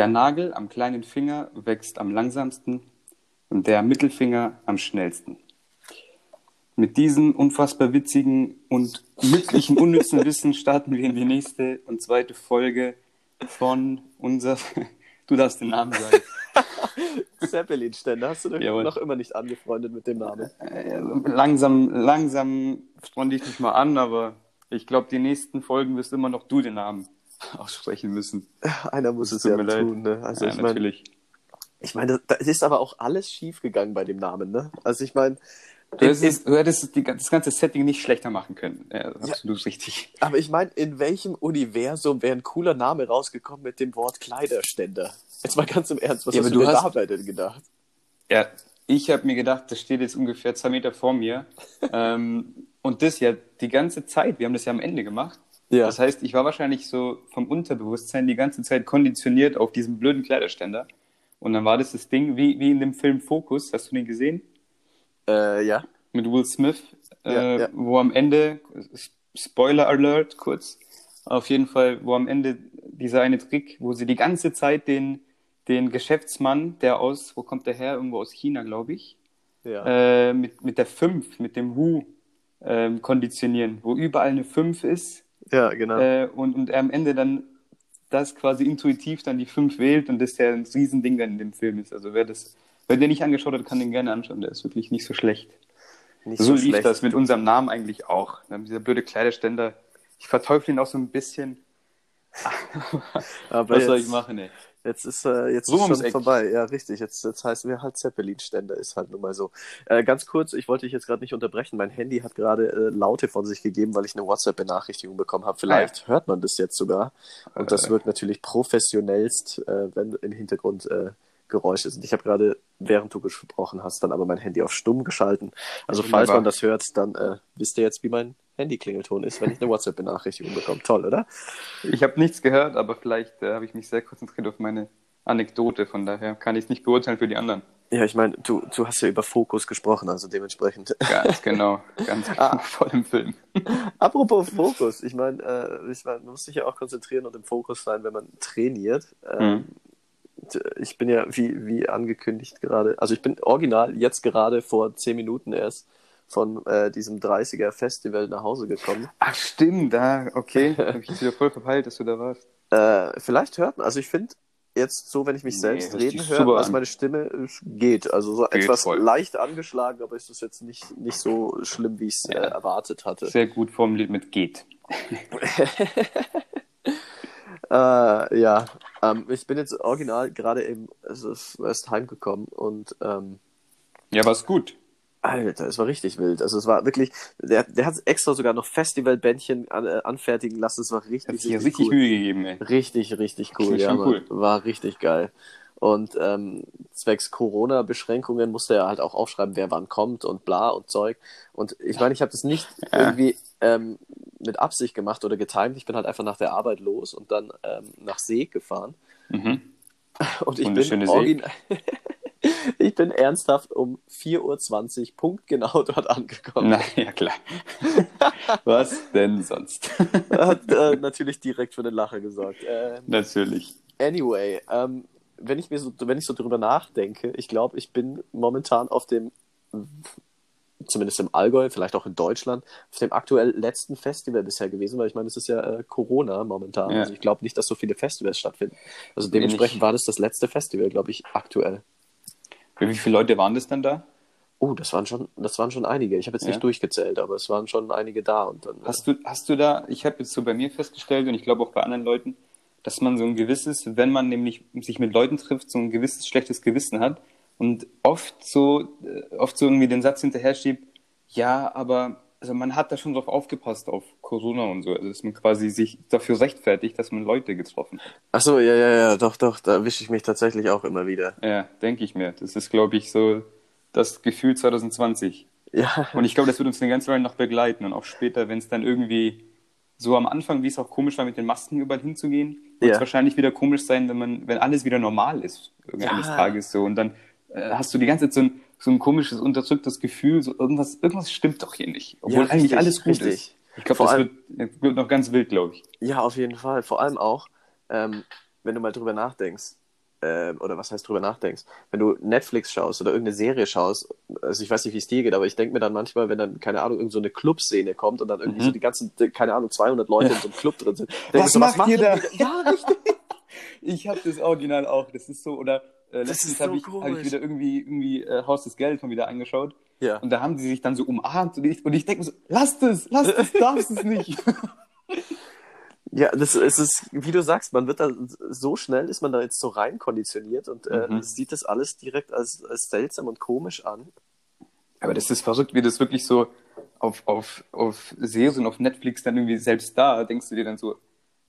Der Nagel am kleinen Finger wächst am langsamsten und der Mittelfinger am schnellsten. Mit diesem unfassbar witzigen und nützlichen, unnützen Wissen starten wir in die nächste und zweite Folge von unser. Du darfst den Namen sagen. Zeppelin-Ständer, hast du dich Jawohl. noch immer nicht angefreundet mit dem Namen? Äh, langsam, langsam freunde ich dich mal an, aber ich glaube, die nächsten Folgen wirst immer noch du den Namen aussprechen müssen. Einer muss es ja leid. tun. Ne? Also ja, ich meine, natürlich. ich meine, da ist aber auch alles schief gegangen bei dem Namen. Ne? Also ich meine, Du hättest, du hättest die, das ganze Setting nicht schlechter machen können. Ja, Ja. absolut richtig. aber ich meine, in welchem Universum wäre ein cooler Name rausgekommen mit dem Wort Kleiderständer? Jetzt mal ganz im Ernst, was Ja, hast du du hast- dabei denn gedacht? Ja, ich habe mir gedacht, das steht jetzt ungefähr zwei Meter vor mir. ähm, und das ja die ganze Zeit. Wir haben das ja am Ende gemacht. Ja. Das heißt, ich war wahrscheinlich so vom Unterbewusstsein die ganze Zeit konditioniert auf diesen blöden Kleiderständer. Und dann war das das Ding, wie, wie in dem Film Focus, hast du den gesehen? Äh, ja. Mit Will Smith, Ja, äh, ja. wo am Ende, Spoiler Alert kurz, auf jeden Fall, wo am Ende dieser eine Trick, wo sie die ganze Zeit den, den Geschäftsmann, der aus, wo kommt der her? Irgendwo aus China, glaube ich, Ja. äh, mit, mit der 5, mit dem Hu ähm, konditionieren, wo überall eine 5 ist ja, genau. äh, und, und er am Ende dann das quasi intuitiv dann die 5 wählt und das ja ein Riesending dann in dem Film ist. Also wer das, wer den nicht angeschaut hat, kann den gerne anschauen, der ist wirklich nicht so schlecht. Nicht So, so lief schlecht. das mit unserem Namen eigentlich auch. Dieser blöde Kleiderständer. Ich verteufel ihn auch so ein bisschen. Aber Was soll jetzt- ich machen, ey? Jetzt ist äh, jetzt So ist schon vorbei, ja richtig. Jetzt, jetzt heißen wir halt Zeppelin-Ständer, ist halt nun mal so. Äh, ganz kurz, ich wollte dich jetzt gerade nicht unterbrechen. Mein Handy hat gerade äh, Laute von sich gegeben, weil ich eine WhatsApp-Benachrichtigung bekommen habe. Vielleicht hört man das jetzt sogar. Und das Äh. wirkt natürlich professionellst, äh, wenn im Hintergrund äh, Geräusche sind. Ich habe gerade, während du gesprochen hast, dann aber mein Handy auf stumm geschalten. Also falls man das hört, dann äh, wisst ihr jetzt, wie mein Handy-Klingelton ist, wenn ich eine WhatsApp-Benachrichtigung bekomme. Toll, oder? Ich habe nichts gehört, aber vielleicht äh, habe ich mich sehr konzentriert auf meine Anekdote. Von daher kann ich es nicht beurteilen für die anderen. Ja, ich meine, du, du hast ja über Fokus gesprochen, also dementsprechend. Ganz genau. Ganz Ah. genau. Voll im Film. Apropos Fokus, ich meine, äh, ich mein, man muss sich ja auch konzentrieren und im Fokus sein, wenn man trainiert. Ähm, t- Ich bin ja, wie, wie angekündigt gerade, also ich bin original jetzt gerade vor zehn Minuten erst von äh, diesem 30er Festival nach Hause gekommen. Ach, stimmt. Da, okay. habe ich jetzt wieder voll verpeilt, dass du da warst. Äh, vielleicht hört man, also ich finde jetzt so, wenn ich mich Nee, selbst reden höre, dass an. meine Stimme äh, geht. Also so Geht etwas voll. leicht angeschlagen, aber es ist jetzt nicht, nicht so schlimm, wie ich es Ja. äh, erwartet hatte. Sehr gut formuliert mit geht. Äh, ja, ähm, ich bin jetzt original gerade eben also erst heimgekommen und ähm, Ja, war's gut. Alter, es war richtig wild. Also es war wirklich, der, der hat extra sogar noch Festivalbändchen an, äh, anfertigen lassen. Es war Hat richtig, sich ja richtig, richtig cool. Mühe gegeben, ey. Richtig, richtig cool. Ja, cool. War richtig geil. Und ähm, zwecks Corona-Beschränkungen musste er halt auch aufschreiben, wer wann kommt und bla und Zeug. Und ich meine, ich habe das nicht Ja. irgendwie ähm, mit Absicht gemacht oder getimt. Ich bin halt einfach nach der Arbeit los und dann ähm, nach See gefahren. Mhm. Und ich bin, origin ich bin ernsthaft um 4.20 Uhr punktgenau dort angekommen. Na, ja klar. Was denn sonst? Hat äh, natürlich direkt für den Lacher gesorgt. Ähm, Natürlich. Anyway, ähm, wenn ich mir so, wenn ich so drüber nachdenke, ich glaube, ich bin momentan auf dem, zumindest im Allgäu, vielleicht auch in Deutschland, auf dem aktuell letzten Festival bisher gewesen, weil ich meine, es ist ja äh, Corona momentan. Ja. Also ich glaube nicht, dass so viele Festivals stattfinden. Also dementsprechend war das das letzte Festival, glaube ich, aktuell. Wie viele Leute waren das dann da? Oh, das waren schon, das waren schon einige. Ich habe jetzt Ja. nicht durchgezählt, aber es waren schon einige da und dann. Hast du, hast du da, ich habe jetzt so bei mir festgestellt und ich glaube auch bei anderen Leuten, dass man so ein gewisses, wenn man nämlich sich mit Leuten trifft, so ein gewisses schlechtes Gewissen hat und oft so, äh, oft so irgendwie den Satz hinterher schiebt, ja, aber also man hat da schon drauf aufgepasst auf Corona und so, also dass man quasi sich dafür rechtfertigt, dass man Leute getroffen hat. Ach so, ja, ja, ja, doch, doch, da erwische ich mich tatsächlich auch immer wieder. Ja, denke ich mir. Das ist, glaube ich, so das Gefühl 2020. Ja, Und ich glaube, das wird uns eine ganze Weile noch begleiten und auch später, wenn es dann irgendwie so am Anfang, wie es auch komisch war, mit den Masken überall hinzugehen, wird es Ja. wahrscheinlich wieder komisch sein, wenn man, wenn alles wieder normal ist, irgendeines Ja. Tages so. Und dann äh, hast du die ganze Zeit so ein, so ein komisches, unterdrücktes Gefühl, so irgendwas, irgendwas stimmt doch hier nicht. Obwohl Ja, eigentlich alles gut richtig. ist. Ich glaube, das allem- wird, wird noch ganz wild, glaube ich. Ja, auf jeden Fall. Vor allem auch, ähm, wenn du mal drüber nachdenkst. äh, oder was heißt drüber nachdenkst, wenn du Netflix schaust oder irgendeine Serie schaust, also ich weiß nicht, wie es dir geht, aber ich denke mir dann manchmal, wenn dann, keine Ahnung, irgend so eine Clubszene kommt und dann irgendwie Mhm. so die ganzen, keine Ahnung, 200 Leute in so einem Club drin sind, Was so, macht ihr da? Ja, richtig. Ich habe das Original auch. Das ist so, oder äh, Das letztens so habe ich, hab ich wieder irgendwie, irgendwie äh, Haus des Geldes mal wieder angeschaut. Ja. Und da haben sie sich dann so umarmt und ich, und ich denke mir so, lasst es, lasst es, darfst es nicht. Ja, das es ist, wie du sagst, man wird da so schnell ist man da jetzt so rein konditioniert und äh, Mhm. sieht das alles direkt als, als seltsam und komisch an. Aber das ist verrückt, wie das wirklich so auf, auf, auf Serien, auf Netflix dann irgendwie selbst da, denkst du dir dann so,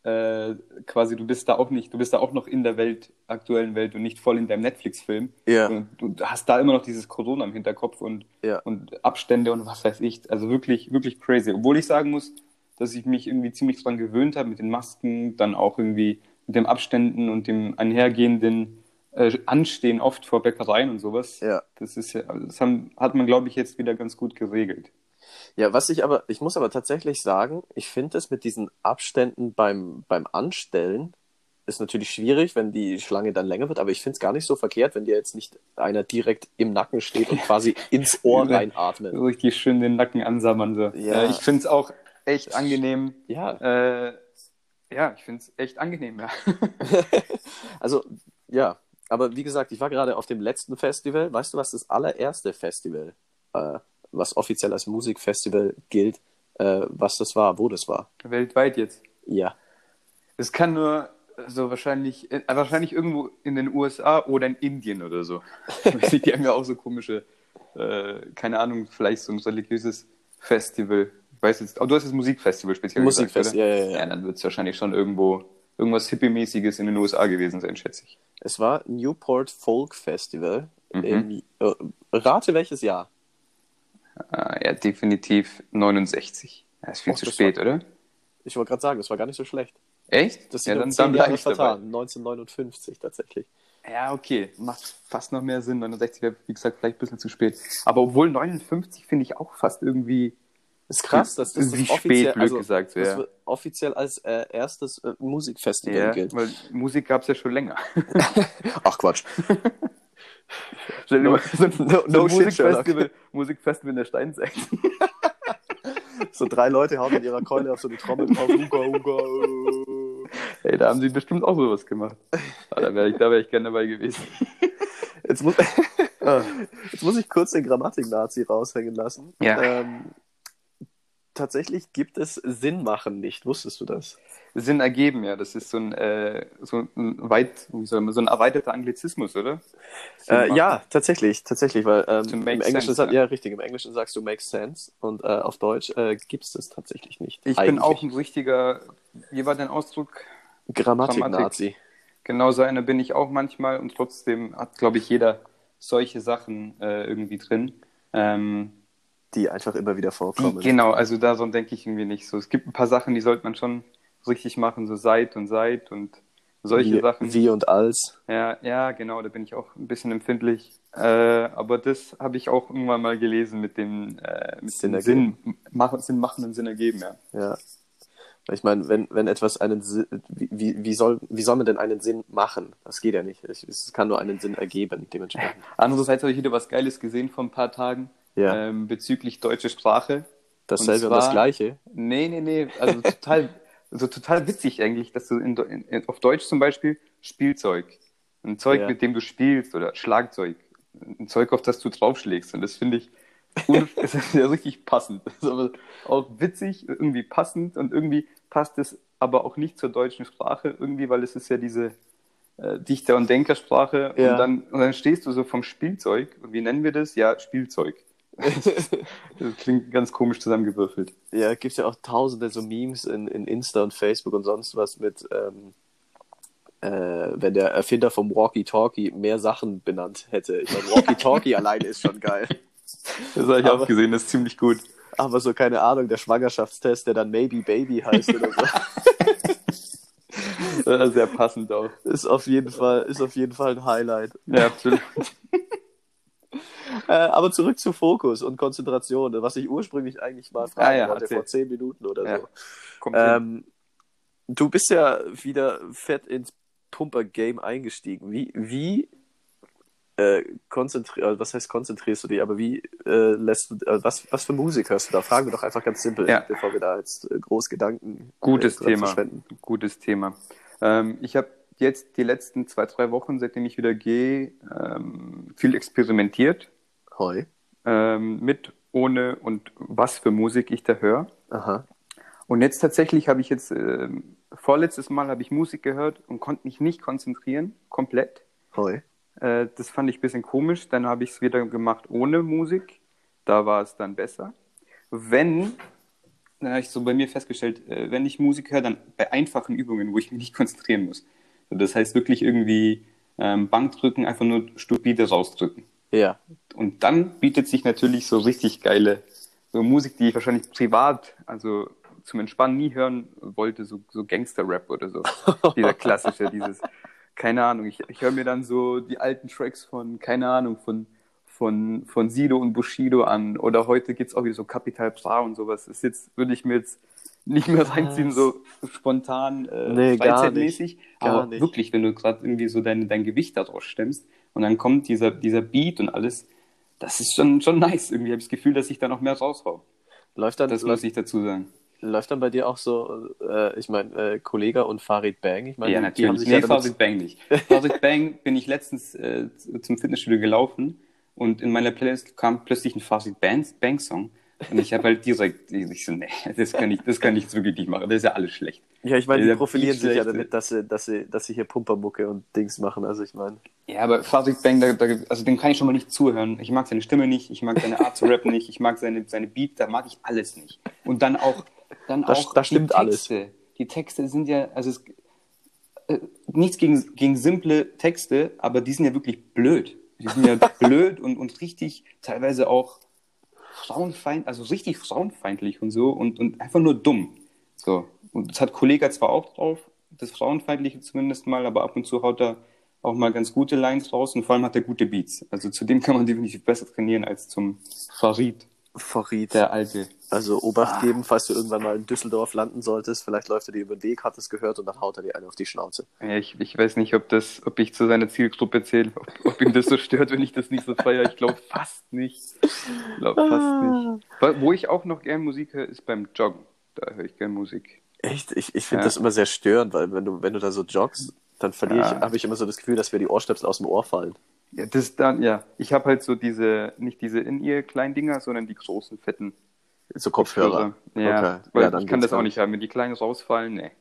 äh, quasi, du bist da auch nicht, du bist da auch noch in der Welt, aktuellen Welt und nicht voll in deinem Netflix-Film. Ja. Und du hast da immer noch dieses Corona im Hinterkopf und, Ja. und Abstände und was weiß ich. Also wirklich, wirklich crazy. Obwohl ich sagen muss, dass ich mich irgendwie ziemlich dran gewöhnt habe mit den Masken, dann auch irgendwie mit den Abständen und dem einhergehenden äh, Anstehen oft vor Bäckereien und sowas. Ja. Das ist ja, das haben, hat man, glaube ich, jetzt wieder ganz gut geregelt. Ja, was ich aber, ich muss aber tatsächlich sagen, ich finde es mit diesen Abständen beim, beim Anstellen ist natürlich schwierig, wenn die Schlange dann länger wird, aber ich finde es gar nicht so verkehrt, wenn dir jetzt nicht einer direkt im Nacken steht und quasi ins Ohr reinatmet. So richtig schön den Nacken ansammern. So. Ja. Äh, ich finde es auch echt angenehm. Ja, Äh, ja, ich finde es echt angenehm, ja. also ja, aber wie gesagt, ich war gerade auf dem letzten Festival. Weißt du, was das allererste Festival, äh, was offiziell als Musikfestival gilt, äh, was das war, wo das war? Weltweit jetzt. Ja. Es kann nur so wahrscheinlich, äh, wahrscheinlich irgendwo in den USA oder in Indien oder so. Die haben ja auch so komische, äh, keine Ahnung, vielleicht so ein religiöses Festival. Ich weiß jetzt, aber du hast das Musikfestival speziell Musikfest, gesagt, oder? ja, ja, ja. Ja, dann wird es wahrscheinlich schon irgendwo, irgendwas Hippie-mäßiges in den USA gewesen sein, schätze ich. Es war Newport Folk Festival. Mhm. Im, äh, rate welches Jahr? Äh, ja, definitiv 69. Ja, ist viel Och, zu das spät, oder? Ich wollte gerade sagen, das war gar nicht so schlecht. Echt? Das ja, sind dann, um zehn dann Jahre ich dabei. vertan. 1959 tatsächlich. Ja, okay. Macht fast noch mehr Sinn. 69 wäre, wie gesagt, vielleicht ein bisschen zu spät. Aber obwohl 59 finde ich auch fast irgendwie Ist krass, dass das, das spät, offiziell, also, gesagt, das ja. offiziell als äh, erstes äh, Musikfestival ja, gilt. weil Musik gab es ja schon länger. Ach Quatsch. Stell dir mal so ein, no- so. Musikfestival, Musikfestival in der Steinzeit. So drei Leute hauen mit ihrer Keule auf so eine Trommel drauf. Uga, uga, äh. Ey, da haben sie bestimmt auch sowas gemacht. Ah, da wäre ich, da wär ich gerne dabei gewesen. Jetzt, muss, jetzt muss ich kurz den Grammatik-Nazi raushängen lassen. Ja. Ähm, tatsächlich gibt es Sinn machen nicht. Wusstest du das? Sinn ergeben, ja. Das ist so ein, äh, so ein weit, wie soll man, so ein erweiterter Anglizismus, oder? Äh, ja, tatsächlich, tatsächlich, weil ähm, im Englischen sense, sagt, ja. ja. richtig, im Englischen sagst du makes sense und äh, auf Deutsch äh, gibt es das tatsächlich nicht. Ich bin Eigentlich. auch ein richtiger, wie war dein Ausdruck? Grammatik-Nazi. Genau so einer bin ich auch manchmal und trotzdem hat, glaube ich, jeder solche Sachen äh, irgendwie drin. Ähm, Die einfach immer wieder die, vorkommen. genau, also daran denke ich irgendwie nicht so. Es gibt ein paar Sachen, die sollte man schon richtig machen, so seit und seit und solche wie, Sachen. wie und als. Ja, ja, genau, da bin ich auch ein bisschen empfindlich. Äh, aber das habe ich auch irgendwann mal gelesen mit dem, äh, mit Sinn dem. Sinn, machen, Sinn machen und Sinn ergeben, ja. Ja. Ich meine, wenn, wenn etwas einen Sinn, wie, wie, soll, wie soll man denn einen Sinn machen? Das geht ja nicht. Es, kann nur einen Sinn ergeben, dementsprechend. Andererseits habe ich wieder was Geiles gesehen vor ein paar Tagen Ja. ähm, bezüglich deutsche Sprache. Dasselbe und, zwar- das Gleiche. Nee, nee, nee, also total, also total witzig eigentlich, dass du in, in, auf Deutsch zum Beispiel Spielzeug, ein Zeug, Ja. mit dem du spielst oder Schlagzeug, ein Zeug, auf das du draufschlägst und das finde ich das ist ja richtig passend. Das ist aber auch witzig, irgendwie passend und irgendwie passt es aber auch nicht zur deutschen Sprache irgendwie, weil es ist ja diese äh, Dichter- und Denkersprache Ja. und, dann, und dann stehst du so vom Spielzeug und wie nennen wir das? Ja, Spielzeug. Das klingt ganz komisch zusammengewürfelt. Ja, gibt ja auch tausende so Memes in, in Insta und Facebook und sonst was mit, ähm, äh, wenn der Erfinder vom Walkie-Talkie mehr Sachen benannt hätte. Ich meine, Walkie-Talkie alleine ist schon geil. Das habe ich Aber- auch gesehen, das ist ziemlich gut. Aber so, keine Ahnung, der Schwangerschaftstest, der dann Maybe Baby heißt oder so, Sehr passend auch. ist auf jeden Fall, ist auf jeden Fall ein Highlight. Ja, absolut. Äh, aber zurück zu Fokus und Konzentration, was ich ursprünglich eigentlich mal fragen Ah ja, wollte, erzähl. vor zehn Minuten oder Ja. so. Ähm, du bist ja wieder fett ins Pumper-Game eingestiegen? Wie, wie äh, konzentrierst, was heißt konzentrierst du dich, aber wie äh, lässt du, äh, was, was für Musik hörst du da? Fragen wir doch einfach ganz simpel, Ja. bevor wir da jetzt äh, groß Gedanken Gutes äh, Thema. Gutes Thema. Ähm, ich habe jetzt die letzten zwei, drei Wochen, seitdem ich wieder gehe, ähm, viel experimentiert. Hoi. Ähm, mit, ohne und was für Musik ich da höre. Aha. Und jetzt tatsächlich habe ich jetzt, ähm, vorletztes Mal habe ich Musik gehört und konnte mich nicht konzentrieren, komplett. Hoi. Äh, das fand ich ein bisschen komisch. Dann habe ich es wieder gemacht ohne Musik. Da war es dann besser. Wenn, dann habe ich so bei mir festgestellt, äh, wenn ich Musik höre, dann bei einfachen Übungen, wo ich mich nicht konzentrieren muss. Das heißt wirklich irgendwie ähm, Bankdrücken, einfach nur stupide rausdrücken. Ja. Und dann bietet sich natürlich so richtig geile so Musik, die ich wahrscheinlich privat, also zum Entspannen nie hören wollte, so, so Gangster-Rap oder so. Dieser klassische, dieses, keine Ahnung, ich, ich höre mir dann so die alten Tracks von, keine Ahnung, von, von, von Sido und Bushido an. Oder heute gibt's auch wieder so Capital Bra und sowas. Ist jetzt, würde ich mir jetzt nicht mehr reinziehen, so spontan äh, Nee, freizeitmäßig. Aber nicht. wirklich, wenn du gerade irgendwie so dein, dein Gewicht daraus stemmst und dann kommt dieser, dieser Beat und alles, das ist schon, schon nice. Irgendwie habe ich das Gefühl, dass ich da noch mehr raushau. Läuft dann, Das muss läuft, ich dazu sagen. läuft dann bei dir auch so, äh, ich meine, äh, Kollega und Farid Bang? Ich meine, ja, die- die haben natürlich. sich Nee, ja Farid Bang nicht. Farid Bang bin ich letztens äh, zum Fitnessstudio gelaufen und in meiner Playlist kam plötzlich ein Farid Bang, Bang Song. Und ich habe halt direkt, ich so, nee, das kann ich, das kann ich wirklich nicht machen. Das ist ja alles schlecht. Ja, ich meine, die profilieren sich ja damit, dass sie, dass sie, dass sie hier Pumpermucke und Dings machen. Also ich meine, Ja, aber Farid Bang, da, da, also dem kann ich schon mal nicht zuhören. Ich mag seine Stimme nicht, ich mag seine Art zu rappen nicht, ich mag seine, seine Beat, da mag ich alles nicht. Und dann auch, dann Das- auch das stimmt die alles. Texte. Die Texte sind ja, also es, äh, nichts gegen, gegen simple Texte, aber die sind ja wirklich blöd. Die sind ja blöd und, und richtig, teilweise auch frauenfeind, also richtig frauenfeindlich und so und, und einfach nur dumm. So. Und das hat Kollega zwar auch drauf, das Frauenfeindliche zumindest mal, aber ab und zu haut er auch mal ganz gute Lines raus und vor allem hat er gute Beats. Also zu dem kann man definitiv besser trainieren als zum Farid, Farid. der alte. Also Ah. Obacht geben, falls du irgendwann mal in Düsseldorf landen solltest. Vielleicht läuft er dir über den Weg, hat es gehört und dann haut er dir eine auf die Schnauze. Ja, ich, ich weiß nicht, ob das, ob ich zu seiner Zielgruppe zähle, ob, ob ihm das so stört, wenn ich das nicht so feiere. Ich glaube fast nicht. Ich glaube fast nicht. Wo- Wo ich auch noch gern Musik höre, ist beim Joggen. Da höre ich gern Musik. Echt? Ich, ich finde Ja. das immer sehr störend, weil wenn du, wenn du da so joggst, dann verliere Ja. ich, habe ich immer so das Gefühl, dass mir die Ohrstöpsel aus dem Ohr fallen. Ja, das dann, ja. Ich habe halt so diese, nicht diese in ihr kleinen Dinger, sondern die großen, fetten So Kopfhörer. Ja, Okay. weil Ja, ich kann das auch nicht haben. Wenn die kleinen rausfallen, nee.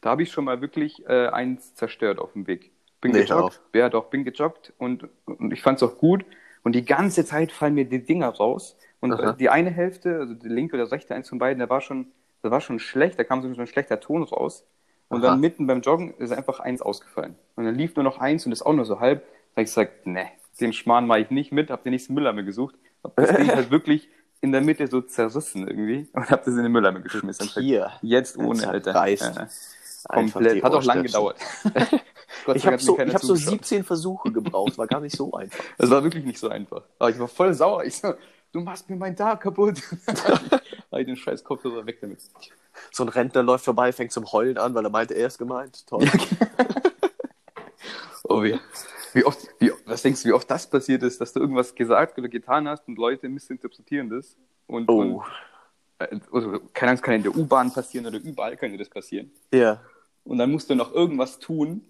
Da habe ich schon mal wirklich äh, eins zerstört auf dem Weg. Bin Nee, gejoggt. Ja, doch, bin gejoggt und, und ich fand es auch gut. Und die ganze Zeit fallen mir die Dinger raus. Und Aha. äh, die eine Hälfte, also die linke oder rechte, eins von beiden, der war schon, der war schon schlecht, da kam so ein schlechter Ton raus. Und Aha. dann mitten beim Joggen ist einfach eins ausgefallen. Und dann lief nur noch eins und ist auch nur so halb. Da habe ich gesagt, nee, den Schmarrn mache ich nicht mit, habe den nächsten Mülleimer gesucht. Hab das Ding halt wirklich in der Mitte so zerrissen irgendwie und habe das in den Mülleimer geschmissen. Tier. Jetzt ohne, Alter. Zerreißt. Ja, komplett. Hat auch lang gedauert. Ich habe so, ich hab so zugeschaut. 17 Versuche gebraucht, war gar nicht so einfach. Es war wirklich nicht so einfach. Aber ich war voll sauer. Ich so, du machst mir meinen Tag kaputt. Habe ich den scheiß Kopfhörer weg damit. So ein Rentner läuft vorbei, fängt zum Heulen an, weil er meinte, er ist gemeint. Toll. Oh, wie, wie oft, wie, was denkst du, wie oft das passiert ist, dass du irgendwas gesagt oder getan hast und Leute missinterpretieren das? Und, Oh. und äh, also, keine Ahnung, es kann in der U-Bahn passieren oder überall könnte das passieren. Ja. Und dann musst du noch irgendwas tun,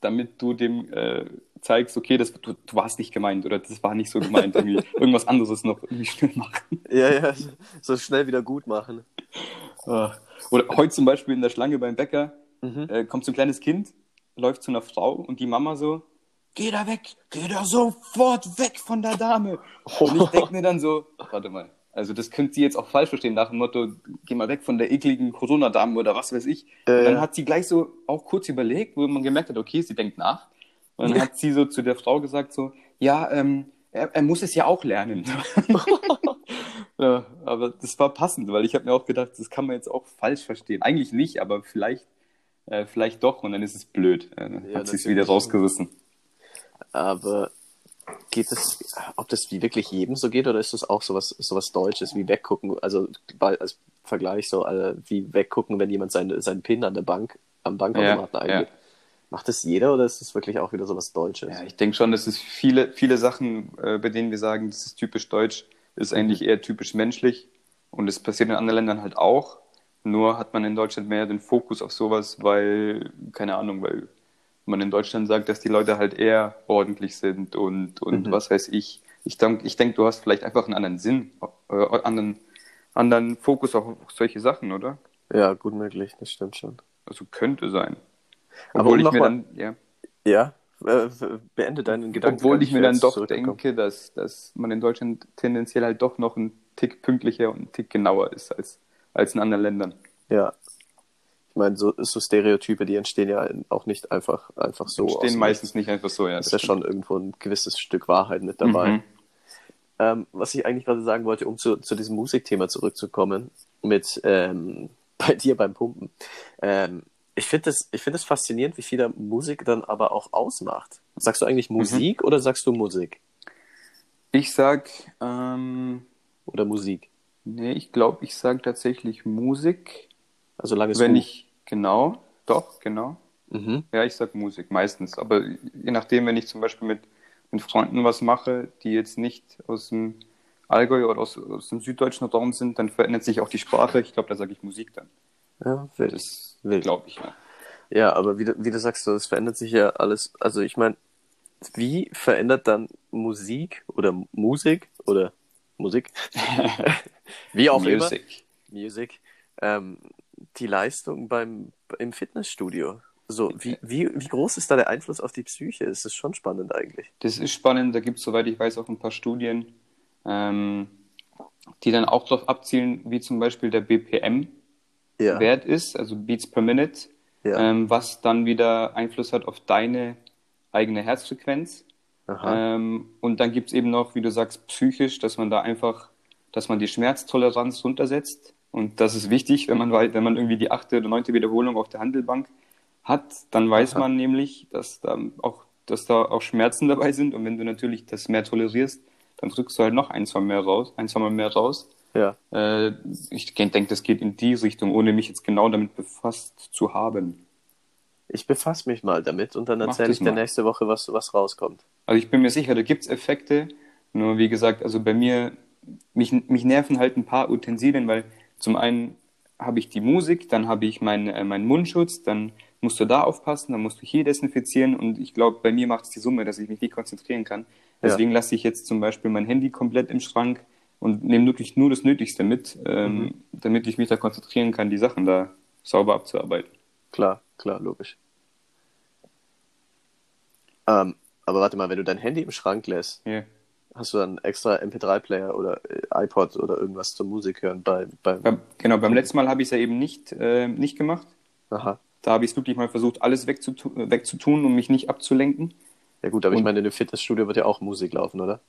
damit du dem äh, zeigst, okay, das, du, du warst nicht gemeint oder das war nicht so gemeint. Irgendwie irgendwas anderes noch irgendwie schnell machen. Ja, ja, so schnell wieder gut machen. Ah. Oder heute zum Beispiel in der Schlange beim Bäcker Mhm. äh, kommt so ein kleines Kind, läuft zu einer Frau und die Mama so, geh da weg, geh da sofort weg von der Dame. Und ich denke mir dann so, warte mal, also das könnt sie jetzt auch falsch verstehen, nach dem Motto, geh mal weg von der ekligen Corona-Dame oder was weiß ich. Äh, und dann hat sie gleich so auch kurz überlegt, wo man gemerkt hat, okay, sie denkt nach. Und dann hat sie so zu der Frau gesagt so, ja, ähm, er, er muss es ja auch lernen. ja, aber das war passend, weil ich habe mir auch gedacht, das kann man jetzt auch falsch verstehen. Eigentlich nicht, aber vielleicht, äh, vielleicht doch und dann ist es blöd. Äh, dann Ja, hat sie es wieder rausgerissen. Aber geht es, ob das wie wirklich jedem so geht oder ist das auch sowas, sowas Deutsches wie weggucken? Also bei, als Vergleich so äh, wie weggucken, wenn jemand seine, seinen PIN an der Bank, am Bankautomaten Ja, eingibt. Macht das jeder oder ist das wirklich auch wieder so was Deutsches? Ja, ich denke schon, dass es viele, viele Sachen, äh, bei denen wir sagen, das ist typisch deutsch, ist eigentlich eher typisch menschlich. Und es passiert in anderen Ländern halt auch. Nur hat man in Deutschland mehr den Fokus auf sowas, weil, keine Ahnung, weil man in Deutschland sagt, dass die Leute halt eher ordentlich sind und, und Mhm. was weiß ich. Ich denke, ich denk, du hast vielleicht einfach einen anderen Sinn, äh, anderen, anderen Fokus auf solche Sachen, oder? Ja, gut möglich, das stimmt schon. Also könnte sein. Aber Obwohl um ich mir noch dann, ja, Ja, äh, beende deinen Gedanken. obwohl ich mir dann doch denke, dass, dass man in Deutschland tendenziell halt doch noch einen Tick pünktlicher und einen Tick genauer ist als, als in anderen Ländern. Ja. Ich meine, so, so Stereotype, die entstehen ja auch nicht einfach, einfach so. aus Stehen dem meistens nicht einfach so, ja. Ist ja schon irgendwo ein gewisses Stück Wahrheit mit dabei. Mhm. Ähm, was ich eigentlich gerade sagen wollte, um zu, zu diesem Musikthema zurückzukommen, mit ähm, bei dir beim Pumpen. Ähm, ich finde es ich find faszinierend, wie viel da Musik dann aber auch ausmacht. Sagst du eigentlich Musik oder sagst du Musik? Ich sag, ähm, Oder Musik? nee, ich glaube, ich sag tatsächlich Musik, Also solange es wenn gut- ich, genau, doch, genau. Mhm. Ja, ich sag Musik, meistens. Aber je nachdem, wenn ich zum Beispiel mit, mit Freunden was mache, die jetzt nicht aus dem Allgäu oder aus, aus dem süddeutschen Raum sind, dann verändert sich auch die Sprache. Ich glaube, da sage ich Musik dann. Ja, wild. Das glaube ich, ja. Ja, aber wie, du- wie du sagst, es verändert sich ja alles. Also ich meine, wie verändert dann Musik oder Musik oder Musik, wie auch immer, Music. Music, ähm, die Leistung beim im Fitnessstudio? So, wie, wie, wie groß ist da der Einfluss auf die Psyche? Es ist schon spannend eigentlich. Das ist spannend. Da gibt es, soweit ich weiß, auch ein paar Studien, ähm, die dann auch darauf abzielen, wie zum Beispiel der BPM-Wert Ja, ist, also Beats per Minute, ja. ähm, was dann wieder Einfluss hat auf deine eigene Herzfrequenz. Ähm, und dann gibt es eben noch, wie du sagst, psychisch, dass man da einfach, dass man die Schmerztoleranz runtersetzt. Und das ist wichtig, wenn man, wenn man irgendwie die achte oder neunte Wiederholung auf der Handelbank hat, dann weiß man nämlich, dass da auch, dass da auch Schmerzen dabei sind. Und wenn du natürlich das mehr tolerierst, dann drückst du halt noch ein, zwei mehr raus, ein, zwei Mal mehr raus. ja. Äh, ich denke, das geht in die Richtung, ohne mich jetzt genau damit befasst zu haben. Ich befasse mich mal damit und dann erzähle ich dir nächste Woche, was, was rauskommt. Also ich bin mir sicher, da gibt's Effekte. Nur wie gesagt, also bei mir, mich, mich nerven halt ein paar Utensilien, weil zum einen habe ich die Musik, dann habe ich meinen äh, meinen Mundschutz, dann musst du da aufpassen, dann musst du hier desinfizieren und ich glaube, bei mir macht es die Summe, dass ich mich nicht konzentrieren kann. Deswegen lasse ich jetzt zum Beispiel mein Handy komplett im Schrank und nehme wirklich nur das Nötigste mit, ähm, damit ich mich da konzentrieren kann, die Sachen da sauber abzuarbeiten. Klar, klar, logisch. Ähm, aber warte mal, wenn du dein Handy im Schrank lässt, Ja. Hast du dann extra MP3-Player oder äh, iPod oder irgendwas zur Musik hören bei, bei Beim, genau, beim letzten Mal habe ich es ja eben nicht, äh, nicht gemacht. Aha. Da habe ich es wirklich mal versucht, alles wegzutu wegzutun, um mich nicht abzulenken. Ja gut, aber ich Und- meine, in dem Fitnessstudio wird ja auch Musik laufen, oder?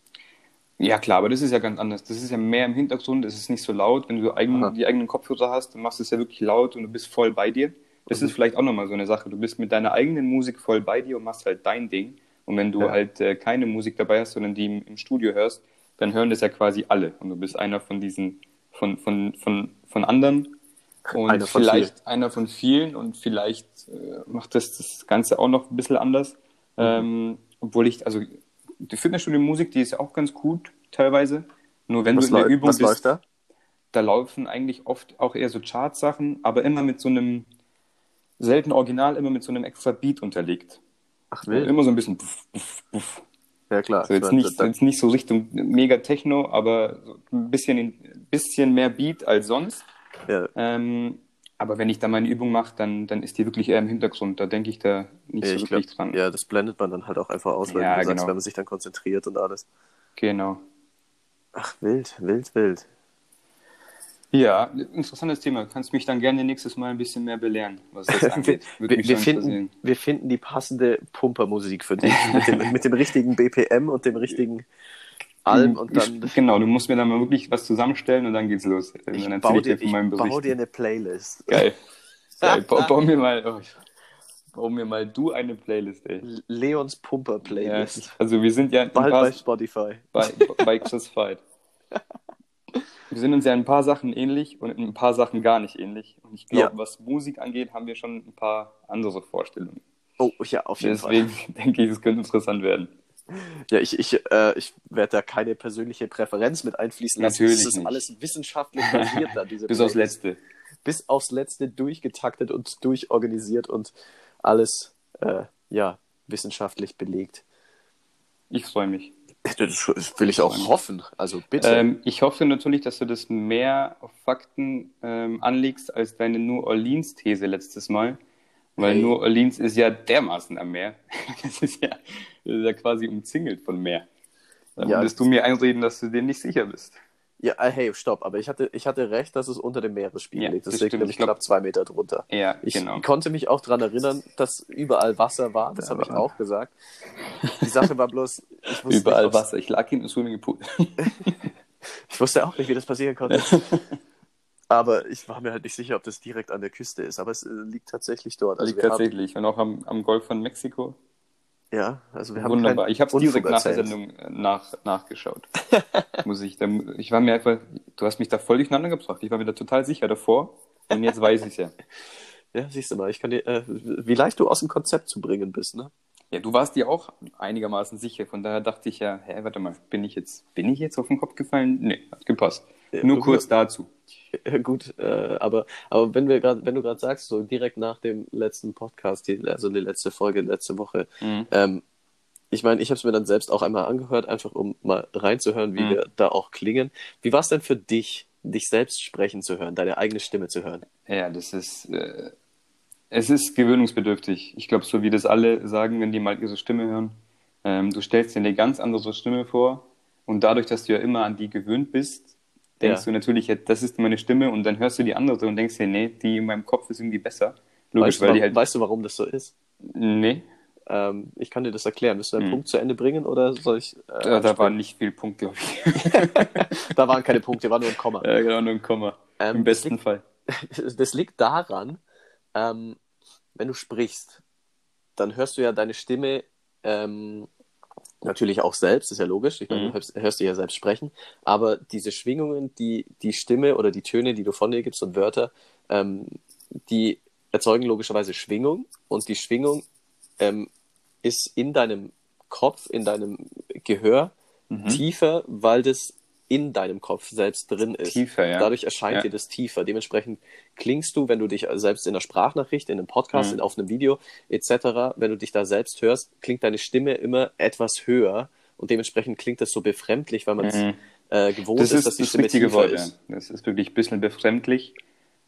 Ja, klar, aber das ist ja ganz anders. Das ist ja mehr im Hintergrund, es ist nicht so laut. Wenn du eigen, die eigenen Kopfhörer hast, dann machst du es ja wirklich laut und du bist voll bei dir. Das Mhm. ist vielleicht auch nochmal so eine Sache. Du bist mit deiner eigenen Musik voll bei dir und machst halt dein Ding. Und wenn du Ja. halt äh, keine Musik dabei hast, sondern die im, im Studio hörst, dann hören das ja quasi alle. Und du bist einer von diesen, von, von, von, von anderen. Und Einer von vielleicht einer von vielen und vielleicht äh, macht das das Ganze auch noch ein bisschen anders. Mhm. Ähm, obwohl ich, also die Fitnessstudio-Musik, die ist ja auch ganz gut teilweise. Nur wenn Was, du in der Übung was bist, läuft da? da laufen eigentlich oft auch eher so Chart-Sachen, aber immer mit so einem, selten original, immer mit so einem extra Beat unterlegt. Ach, wild. immer so ein bisschen puff, puff, puff. Ja, klar. Ich jetzt, nicht, jetzt nicht so Richtung mega Techno, aber so ein bisschen, ein bisschen mehr Beat als sonst. ja, Ähm, aber wenn ich da meine Übung mache, dann, dann ist die wirklich eher im Hintergrund. Da denke ich da nicht ja, so ich wirklich glaub, dran. ja, das blendet man dann halt auch einfach aus, weil Ja, du sagst, genau. wenn man sich dann konzentriert und alles. Genau. Ach, wild, wild, wild. Ja, interessantes Thema. Kannst mich dann gerne nächstes Mal ein bisschen mehr belehren, was das Wir, angeht. Wir, finden, wir finden die passende Pumpermusik für dich. mit, dem, mit dem richtigen BPM und dem richtigen Alm und dann. Ich- Genau, du musst mir dann mal wirklich was zusammenstellen und dann geht's los. Und Ich dann baue dir, ich dir ich von meinem bau Bericht. dir eine Playlist. Geil. Geil. Bau, bau mir mal, oh, bau mir mal du eine Playlist, ey. Leons Pumper Ja, Playlist. also wir sind ja Bald paar, bei Spotify. bei, bei Chris Fight. Wir sind uns ja in ein paar Sachen ähnlich und in ein paar Sachen gar nicht ähnlich. Und ich glaube, Ja. was Musik angeht, haben wir schon ein paar andere Vorstellungen. Oh, ja, auf jeden Deswegen Fall. denke ich, es könnte interessant werden. Ja, ich, ich, äh, ich werde da keine persönliche Präferenz mit einfließen lassen. Natürlich Das ist nicht. alles wissenschaftlich basiert da, diese Bis aufs. Letzte. Bis aufs Letzte durchgetaktet und durchorganisiert und alles, äh, ja, wissenschaftlich belegt. Ich freue mich. Das will ich auch hoffen. Also bitte. Ähm, ich hoffe natürlich, dass du das mehr auf Fakten ähm, anlegst als deine New Orleans-These letztes Mal. Weil Hey. New Orleans ist ja dermaßen am Meer. Das ist ja, das ist ja quasi umzingelt von Meer. Da Ja. würdest du mir einreden, dass du dir nicht sicher bist. Ja, äh, hey, stopp. Aber ich hatte, ich hatte recht, dass es unter dem Meeresspiegel Ja, liegt. Das, das liegt stimmt. nämlich Ich glaub- knapp zwei Meter drunter. Ja, Ich genau. konnte mich auch daran erinnern, dass überall Wasser war. Das Da habe ich auch gesagt. Die Sache war bloß, ich wusste, Überall nicht, Wasser. Ich lag in einem Swimmingpool. ich wusste auch nicht, wie das passieren konnte. Aber ich war mir halt nicht sicher, ob das direkt an der Küste ist. Aber es äh, liegt tatsächlich dort. Also liegt tatsächlich. Und auch am, am Golf von Mexiko. Ja, also wir haben Wunderbar. Ich habe es direkt nach der. Sendung äh, nach, nachgeschaut. Muss ich, da, ich war mir einfach, du hast mich da voll durcheinander gebracht. Ich war mir da total sicher davor. Und jetzt weiß ich ja. Ja, siehst du mal, ich kann dir, äh, wie leicht du aus dem Konzept zu bringen bist, ne? Ja, du warst dir auch einigermaßen sicher. Von daher dachte ich ja, hä, warte mal, bin ich jetzt, bin ich jetzt auf den Kopf gefallen? Nee, hat gepasst. Ja, Nur gut. kurz dazu. Ja, gut, äh, aber, aber wenn wir gerade, wenn du gerade sagst, so direkt nach dem letzten Podcast, die, also die letzte Folge letzte Woche, Mhm. ähm, ich meine, ich habe es mir dann selbst auch einmal angehört, einfach um mal reinzuhören, wie Mhm. wir da auch klingen. Wie war es denn für dich, dich selbst sprechen zu hören, deine eigene Stimme zu hören? Ja, das ist, äh, es ist gewöhnungsbedürftig. Ich glaube, so wie das alle sagen, wenn die mal ihre Stimme hören. Ähm, du stellst dir eine ganz andere Stimme vor und dadurch, dass du ja immer an die gewöhnt bist, denkst Ja. du natürlich, ja, das ist meine Stimme und dann hörst du die andere und denkst dir, nee, die in meinem Kopf ist irgendwie besser. Logisch, weißt, weil die wa- halt, weißt du, warum das so ist? nee, Ähm, ich kann dir das erklären. Willst du einen Mhm. Punkt zu Ende bringen oder soll ich? Äh, da, da war ansprechen? nicht viel Punkt, glaube ich. da waren keine Punkte, war nur ein Komma. ja, genau, nur ein Komma. Ähm, Im besten Fall. das liegt daran, ähm, wenn du sprichst, dann hörst du ja deine Stimme ähm, natürlich auch selbst, ist ja logisch. Ich meine, Mhm. du hörst, dich ja selbst sprechen. Aber diese Schwingungen, die die Stimme oder die Töne, die du von dir gibst und Wörter, ähm, die erzeugen logischerweise Schwingung. Und die Schwingung ähm, ist in deinem Kopf, in deinem Gehör Mhm. tiefer, weil das in deinem Kopf selbst drin ist. Tiefer, ja. Dadurch erscheint Ja. dir das tiefer. Dementsprechend klingst du, wenn du dich selbst in einer Sprachnachricht, in einem Podcast, Mhm. in, auf einem Video etc., wenn du dich da selbst hörst, klingt deine Stimme immer etwas höher und dementsprechend klingt das so befremdlich, weil man es Mhm. äh, gewohnt Das ist, ist dass die das Stimme richtige tiefer Wort, ja. ist. Das ist wirklich ein bisschen befremdlich.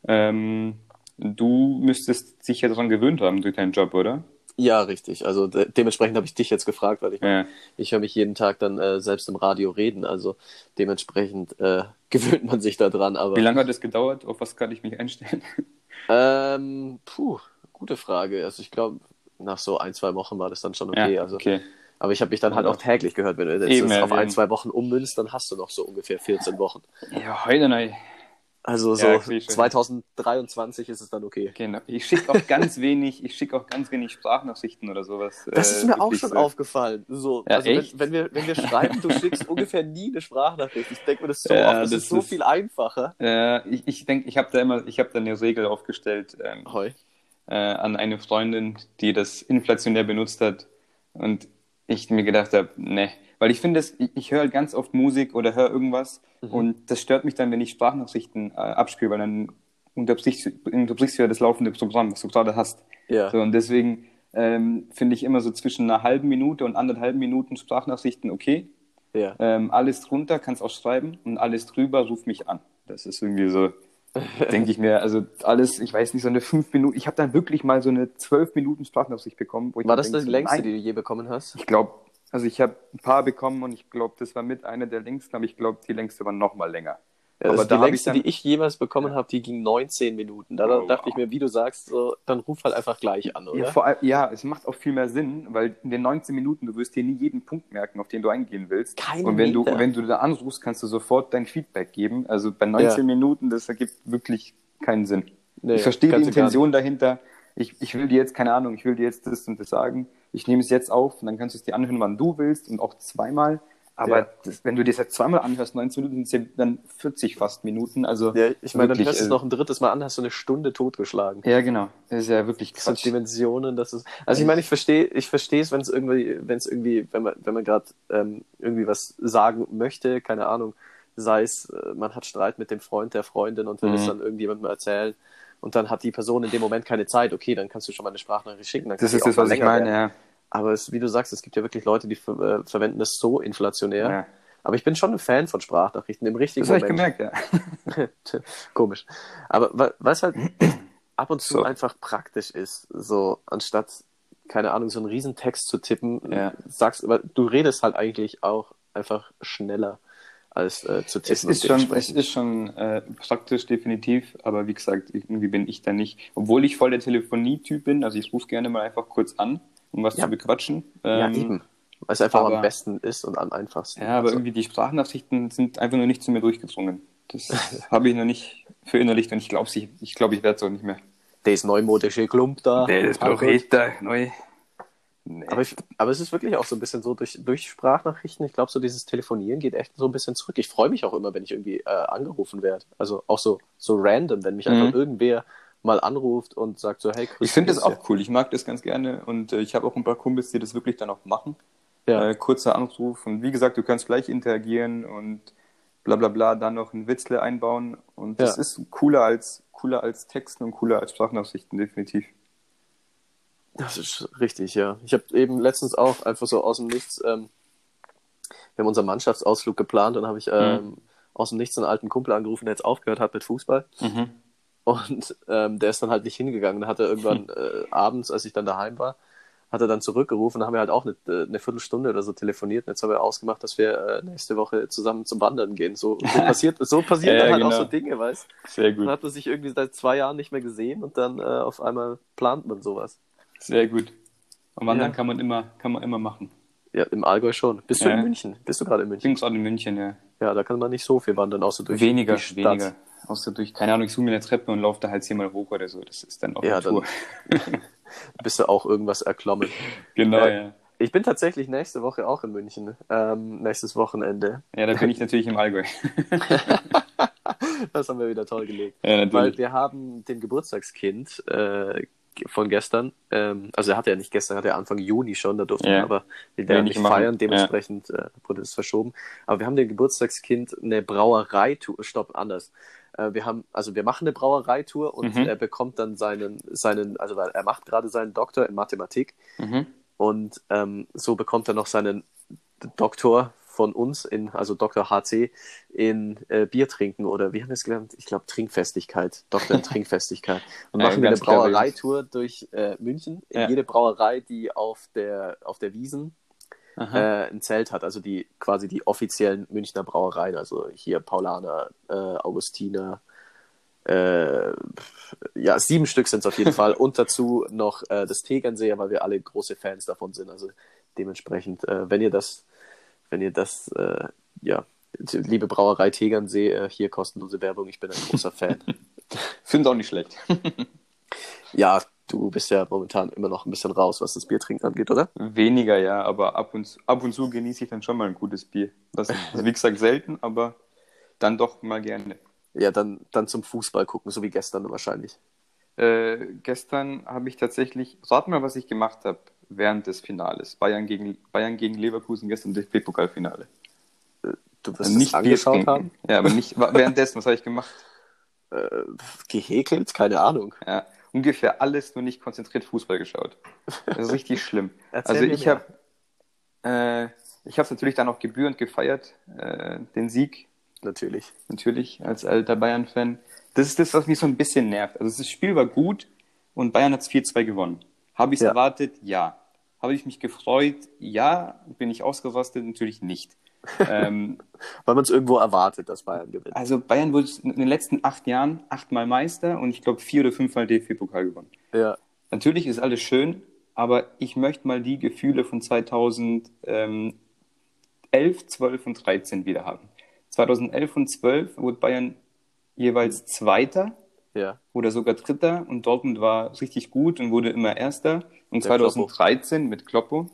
Ähm, du müsstest dich ja daran gewöhnt haben durch deinen Job, oder? Ja, richtig. Also de dementsprechend habe ich dich jetzt gefragt, weil ich Ja. ich höre mich jeden Tag dann äh, selbst im Radio reden. Also dementsprechend äh, gewöhnt man sich da dran. Aber Wie lange hat es gedauert? Auf was kann ich mich einstellen? Ähm, puh, gute Frage. Also ich glaube, nach so ein, zwei Wochen war das dann schon okay. ja, also, okay. Aber ich habe mich dann halt auch täglich gehört. Wenn du jetzt Eben, das ja, auf ein, zwei Wochen ummünzt, dann hast du noch so ungefähr 14 Wochen. Ja, heute nein. Also Ja, so schon. 2023 ist es dann okay. Genau. Ich schicke auch ganz wenig, ich schicke auch ganz wenig Sprachnachrichten oder sowas. Das äh, ist mir auch wirklich schon so. aufgefallen. So, Ja, also wenn, wenn, wir, wenn wir schreiben, du schickst ungefähr nie eine Sprachnachricht. Ich denke mir das so Ja, oft, das, das ist so ist- viel einfacher. Äh, ich ich denke, ich habe da immer, ich habe da eine Regel aufgestellt ähm, äh, an eine Freundin, die das inflationär benutzt hat und ich mir gedacht habe, ne, weil ich finde, ich höre halt ganz oft Musik oder höre irgendwas Mhm. und das stört mich dann, wenn ich Sprachnachrichten äh, abspiele, weil dann unterbrichst, unterbrichst du ja das laufende Programm, was du gerade hast. Ja. So, und deswegen ähm, finde ich immer so zwischen einer halben Minute und anderthalb Minuten Sprachnachrichten okay. Ja. Ähm, alles drunter kannst auch schreiben und alles drüber ruf mich an. Das ist irgendwie so, denke ich mir, also alles, ich weiß nicht, so eine fünf Minuten, ich habe dann wirklich mal so eine zwölf Minuten Sprachnachricht bekommen. Wo ich War das denk die längste, nein. die du je bekommen hast? Ich glaube, also ich habe ein paar bekommen und ich glaube, das war mit einer der längsten, aber ich glaube, die längste war noch mal länger. Ja, aber also die hab ich längste, dann- die ich jemals bekommen habe, die ging 19 Minuten. Da Oh, dachte ich wow. mir, wie du sagst, so, dann ruf halt einfach gleich an, oder? Ja, vor allem, ja, es macht auch viel mehr Sinn, weil in den 19 Minuten, du wirst dir nie jeden Punkt merken, auf den du eingehen willst. Keinen und wenn du, wenn du da anrufst, kannst du sofort dein Feedback geben. Also bei 19 Ja. Minuten, das ergibt wirklich keinen Sinn. Nee, ich verstehe die Intention dahinter. Ich, ich will dir jetzt, keine Ahnung, ich will dir jetzt das und das sagen. Ich nehme es jetzt auf und dann kannst du es dir anhören, wann du willst und auch zweimal. Aber Ja. das, wenn du dir das jetzt zweimal anhörst, 19 Minuten sind es dann 40 fast Minuten. Also Ja, ich meine, dann wirklich, hörst du es äh, noch ein drittes Mal an, hast du eine Stunde totgeschlagen. Ja, genau. Das ist ja wirklich Das sind. Dimensionen, das ist. Also ich meine, ich verstehe, ich verstehe es, wenn es irgendwie, wenn es irgendwie, wenn man, wenn man gerade ähm, irgendwie was sagen möchte, keine Ahnung, sei es, äh, man hat Streit mit dem Freund der Freundin und will Mhm. es dann irgendjemandem erzählen und dann hat die Person in dem Moment keine Zeit, okay, dann kannst du schon mal eine Sprachnachricht schicken. Dann Das ist das, was ich meine, werden. ja. Aber es, wie du sagst, es gibt ja wirklich Leute, die ver äh, verwenden das so inflationär. ja. Aber ich bin schon ein Fan von Sprachnachrichten im richtigen Das habe ich Moment. gemerkt, ja. Komisch. Aber wa- was halt ab und zu So. einfach praktisch ist, so anstatt, keine Ahnung, so einen riesen Text zu tippen, Ja. sagst, aber du redest halt eigentlich auch einfach schneller als äh, zu tippen. Es ist schon, es ist schon äh, praktisch, definitiv, aber wie gesagt, irgendwie bin ich da nicht, obwohl ich voll der Telefonietyp bin, also ich rufe gerne mal einfach kurz an, um was Ja. zu bequatschen. ja, Ähm, eben. Weil es einfach aber- am besten ist und am einfachsten. Ja, aber Also, irgendwie die Sprachnachrichten sind einfach nur nicht zu mir durchgedrungen. Das habe ich noch nicht verinnerlicht und ich glaube, ich, ich, glaub, ich werde es auch nicht mehr. das neumodische Klump da. Ah, gut. da neu. Nee. Aber, ich, aber es ist wirklich auch so ein bisschen so durch, durch Sprachnachrichten. Ich glaube, so dieses Telefonieren geht echt so ein bisschen zurück. Ich freue mich auch immer, wenn ich irgendwie äh, angerufen werde. Also auch so, so random, wenn mich Mhm. einfach irgendwer mal anruft und sagt so, hey, grüß ich finde das auch cool. Ich mag das ganz gerne und äh, ich habe auch ein paar Kumpels, die das wirklich dann auch machen. Ja. Äh, kurzer Anruf und wie gesagt, du kannst gleich interagieren und bla bla bla, dann noch ein Witzle einbauen und das Ja. ist cooler als cooler als Texten und cooler als Sprachnachrichten, definitiv. Das ist richtig, ja. Ich habe eben letztens auch einfach so aus dem Nichts, ähm, wir haben unseren Mannschaftsausflug geplant und habe ich ähm, aus dem Nichts einen alten Kumpel angerufen, der jetzt aufgehört hat mit Fußball. Und ähm, der ist dann halt nicht hingegangen. Dann hat er irgendwann äh, abends, als ich dann daheim war, hat er dann zurückgerufen. Dann haben wir halt auch eine, äh, eine Viertelstunde oder so telefoniert. Und jetzt haben wir ausgemacht, dass wir äh, nächste Woche zusammen zum Wandern gehen. So, so passiert, so passieren Ja, dann halt genau. auch so Dinge, weißt Sehr Dann gut, hat man sich irgendwie seit zwei Jahren nicht mehr gesehen und dann äh, auf einmal plant man sowas. sehr gut. Und wandern Ja. kann man immer, kann man immer machen. Ja, im Allgäu schon. Bist du Ja. in München? Bist du gerade in Ich München? bin gerade in München, ja. Ja, da kann man nicht so viel wandern, außer durch weniger, die Stadt. weniger. Außer durch, keine Ahnung, ich suche mir eine Treppe und laufe da halt zehnmal hoch oder so. Das ist dann auch Ja, Natur. Bist du auch irgendwas erklommen. genau, Äh, ja. Ich bin tatsächlich nächste Woche auch in München. Ähm, nächstes Wochenende. Ja, da bin ich natürlich im Allgäu. Das haben wir wieder toll gelegt. Ja. Weil wir haben dem Geburtstagskind äh, von gestern, ähm, also er hatte ja nicht gestern, hatte er Anfang Juni schon, da durften Ja. wir aber wir Ja, werden nicht machen. feiern, dementsprechend äh, wurde es verschoben. Aber wir haben dem Geburtstagskind eine Brauereitour, stopp, anders. Äh, wir haben, also wir machen eine Brauereitour und Mhm. er bekommt dann seinen, seinen, also er macht gerade seinen Doktor in Mathematik Mhm. und ähm, so bekommt er noch seinen Doktor von uns in, also Dr. HC, in äh, Bier trinken oder wie haben wir es gelernt? Ich glaube Trinkfestigkeit, Doktor in Trinkfestigkeit. Und machen wir eine Brauereitour durch äh, München, in Ja. jede Brauerei, die auf der, auf der Wiesen Aha. äh, ein Zelt hat, also die quasi die offiziellen Münchner Brauereien, also hier Paulaner, äh, Augustiner, äh, ja, sieben Stück sind es auf jeden Fall und dazu noch äh, das Tegernseer, weil wir alle große Fans davon sind, also dementsprechend, äh, wenn ihr das, wenn ihr das, äh, ja, liebe Brauerei Tegernsee, äh, hier kostenlose Werbung, ich bin ein großer Fan. Finde auch nicht schlecht. ja, du bist ja momentan immer noch ein bisschen raus, was das Biertrinken angeht, oder? Weniger, ja, aber ab und, ab und zu genieße ich dann schon mal ein gutes Bier. Das ist, wie gesagt, selten, aber dann doch mal gerne. Ja, dann, dann zum Fußball gucken, so wie gestern wahrscheinlich. Äh, gestern habe ich tatsächlich, rat mal, was ich gemacht habe während des Finales. Bayern gegen, Bayern gegen Leverkusen gestern DFB-Pokalfinale. Du wirst Nicht es angeschaut haben? Ja, aber nicht währenddessen, was habe ich gemacht? Äh, gehäkelt? Keine Ahnung. Ja, ungefähr alles, nur nicht konzentriert Fußball geschaut. Das ist richtig schlimm. Also ich habe äh, ich habe es natürlich dann auch gebührend gefeiert, äh, den Sieg, Natürlich. natürlich, als alter Bayern-Fan. Das ist das, was mich so ein bisschen nervt. Also das Spiel war gut und Bayern hat es 4-2 gewonnen. Habe ich es Ja. erwartet? Ja. Habe ich mich gefreut? Ja. Bin ich ausgerastet? Natürlich nicht. Ähm, Weil man es irgendwo erwartet, dass Bayern gewinnt. also Bayern wurde in den letzten acht Jahren achtmal Meister und ich glaube vier oder fünfmal DFB-Pokal gewonnen. Ja, Natürlich ist alles schön, aber ich möchte mal die Gefühle von 2011, 12 und 13 wieder haben. 2011 und 12 wurde Bayern jeweils Zweiter ja. oder sogar Dritter und Dortmund war richtig gut und wurde immer Erster. Und Der 2013 mit Kloppo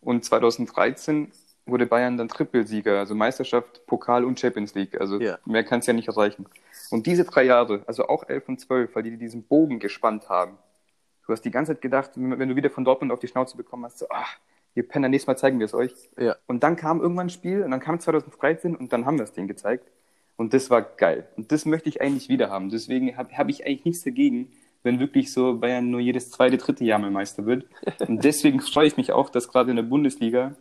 und 2013 wurde Bayern dann Trippelsieger, also Meisterschaft, Pokal und Champions League. Also Ja. mehr kann es ja nicht erreichen. Und diese drei Jahre, also auch 11 und 12, weil die diesen Bogen gespannt haben. Du hast die ganze Zeit gedacht, wenn du wieder von Dortmund auf die Schnauze bekommen hast, so, ach, ihr Penner, nächstes Mal zeigen wir es euch. Ja. Und dann kam irgendwann ein Spiel und dann kam 2013 und dann haben wir es denen gezeigt. Und das war geil. Und das möchte ich eigentlich wieder haben. Deswegen habe hab ich eigentlich nichts dagegen, wenn wirklich so Bayern nur jedes zweite, dritte Jahr mal Meister wird. Und deswegen freue ich mich auch, dass gerade in der Bundesliga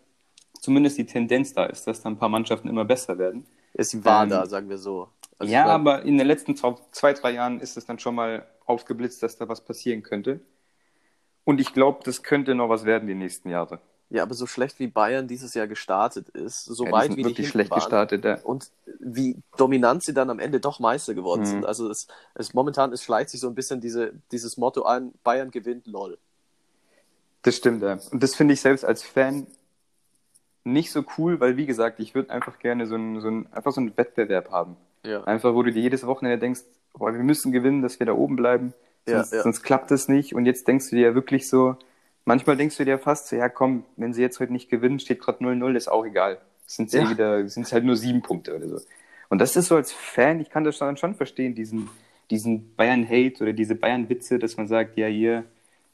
zumindest die Tendenz da ist, dass da ein paar Mannschaften immer besser werden. Es war Ähm, da, sagen wir so. Also ja, mein, aber in den letzten zwei, drei Jahren ist es dann schon mal aufgeblitzt, dass da was passieren könnte. Und ich glaube, das könnte noch was werden die nächsten Jahre. Ja, aber so schlecht wie Bayern dieses Jahr gestartet ist, so ja, die weit wie wirklich die schlecht waren, gestartet. Ja. und wie dominant sie dann am Ende doch Meister geworden Mhm. sind. Also es, es momentan es schleicht sich so ein bisschen diese, dieses Motto ein, Bayern gewinnt, lol. Das stimmt, ja. Und das finde ich selbst als Fan nicht so cool, weil wie gesagt, ich würde einfach gerne so einen, so einen, einfach so einen Wettbewerb haben. Ja. Einfach, wo du dir jedes Wochenende denkst, boah, wir müssen gewinnen, dass wir da oben bleiben, Ja, sonst, ja. sonst klappt das nicht. Und jetzt denkst du dir ja wirklich so, manchmal denkst du dir fast so, ja komm, wenn sie jetzt heute nicht gewinnen, steht gerade 0-0, ist auch egal. Sind Ja. wieder, sind halt nur sieben Punkte oder so. Und das ist so als Fan, ich kann das dann schon verstehen, diesen, diesen Bayern-Hate oder diese Bayern-Witze, dass man sagt, ja hier,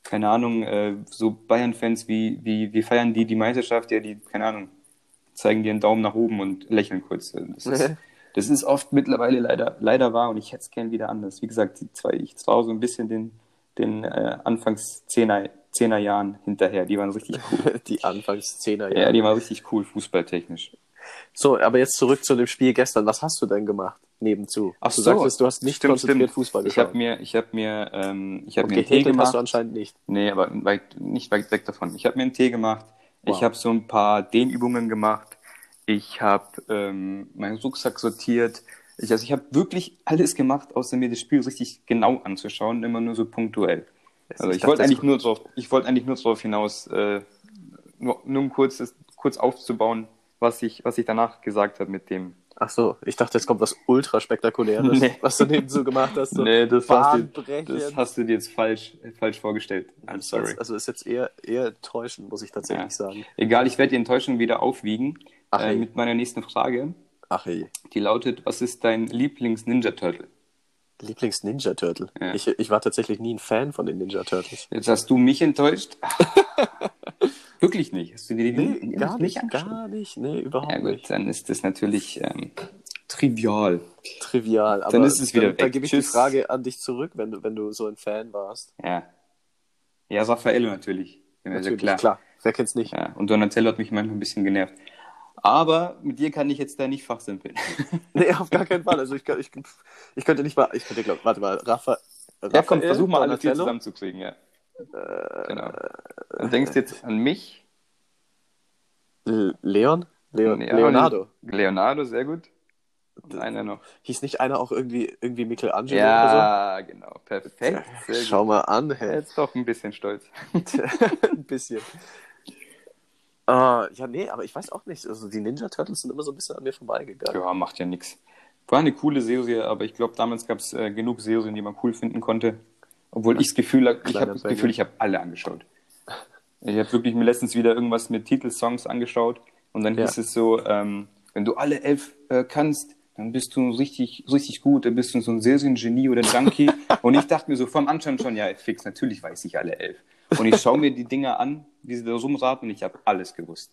keine Ahnung, äh, so Bayern-Fans, wie, wie, wie feiern die die Meisterschaft, ja, die, keine Ahnung, zeigen dir einen Daumen nach oben und lächeln kurz. Das ist, das ist oft mittlerweile leider, leider wahr und ich hätte es gern wieder anders. Wie gesagt, die zwei, ich traue so ein bisschen den, den äh, Anfangs Zehner, Zehner Jahren hinterher. Die waren richtig cool. Die Anfangszehner, ja, die waren richtig cool, fußballtechnisch. So, aber jetzt zurück zu dem Spiel gestern. Was hast du denn gemacht nebenzu? Ach du so, sagtest, du hast nicht stimmt, konzentriert stimmt. Fußball Ich geschaut. habe mir, ich habe mir, ähm, ich habe mir einen Tee gemacht. hast du anscheinend nicht. Nee, aber weit, nicht weit weg davon. Ich habe mir einen Tee gemacht. Wow. Ich habe so ein paar Dehnübungen gemacht. Ich habe ähm, meinen Rucksack sortiert. Ich, also ich habe wirklich alles gemacht, außer mir das Spiel richtig genau anzuschauen, immer nur so punktuell. Also Ich ich, wollte das- eigentlich nur drauf, ich wollte eigentlich nur darauf hinaus, äh, nur, nur um kurz, das- kurz aufzubauen, was ich, was ich danach gesagt habe mit dem. Ach so, ich dachte, jetzt kommt was ultra spektakuläres, Nee. was du nebenzu gemacht hast. So nee, das hast, du, das hast du dir jetzt falsch, falsch vorgestellt. I'm sorry. Also ist jetzt eher, eher enttäuschend, muss ich tatsächlich Ja. sagen. Egal, ich werde die Enttäuschung wieder aufwiegen Ach, äh, ey. mit meiner nächsten Frage. Ach je. Die lautet, was ist dein Lieblings-Ninja-Turtle? Lieblings-Ninja-Turtle. Ja. Ich, ich war tatsächlich nie ein Fan von den Ninja-Turtles. Jetzt hast du mich enttäuscht. Wirklich nicht. Hast du dir die Nee, gar nicht, angeschaut? gar nicht. Nee, überhaupt Ja gut, nicht. dann ist das natürlich ähm, trivial. Trivial. Aber Dann ist es wieder dann, dann weg. gebe ich Tschüss. die Frage an dich zurück, wenn du, wenn du so ein Fan warst. Ja. Ja, Raffaello natürlich. Ja, ist ja Natürlich, klar. Wer kennt's nicht? Ja, und Donatello hat mich manchmal ein bisschen genervt. Aber mit dir kann ich jetzt da nicht fachsimpeln. Nee, auf gar keinen Fall. Also ich, ich, ich könnte nicht mal, ich könnte glaube, warte mal, Rafa, ja, komm, Raphael, versuch mal alle vier Donatello? zusammenzukriegen, ja. Genau. Dann denkst du jetzt an mich. Leon? Leon Ja, Leonardo. Leonardo, sehr gut. Und einer noch. Hieß nicht einer auch irgendwie, irgendwie Michelangelo oder Ja, genau. Perfekt. so? Sehr Schau gut. mal an, hä? Jetzt doch ein bisschen stolz. ein bisschen. Ah, ja, nee, aber ich weiß auch nicht. Also die Ninja Turtles sind immer so ein bisschen an mir vorbeigegangen. Ja, macht ja nichts. War eine coole Serie, aber ich glaube, damals gab es äh, genug Serien, die man cool finden konnte. Obwohl ich das Gefühl habe, ich habe das. Gefühl, ich habe alle angeschaut. Ich habe wirklich mir letztens wieder irgendwas mit Titelsongs angeschaut und dann Ja. hieß es so, ähm, wenn du alle elf äh, kannst, dann bist du richtig, richtig gut, dann bist du so ein Seriengenie oder Junkie. und ich dachte mir so vom Anschauen schon, ja, fix, natürlich weiß ich alle elf. Und ich schaue mir die Dinger an, wie sie da rumraten und ich habe alles gewusst.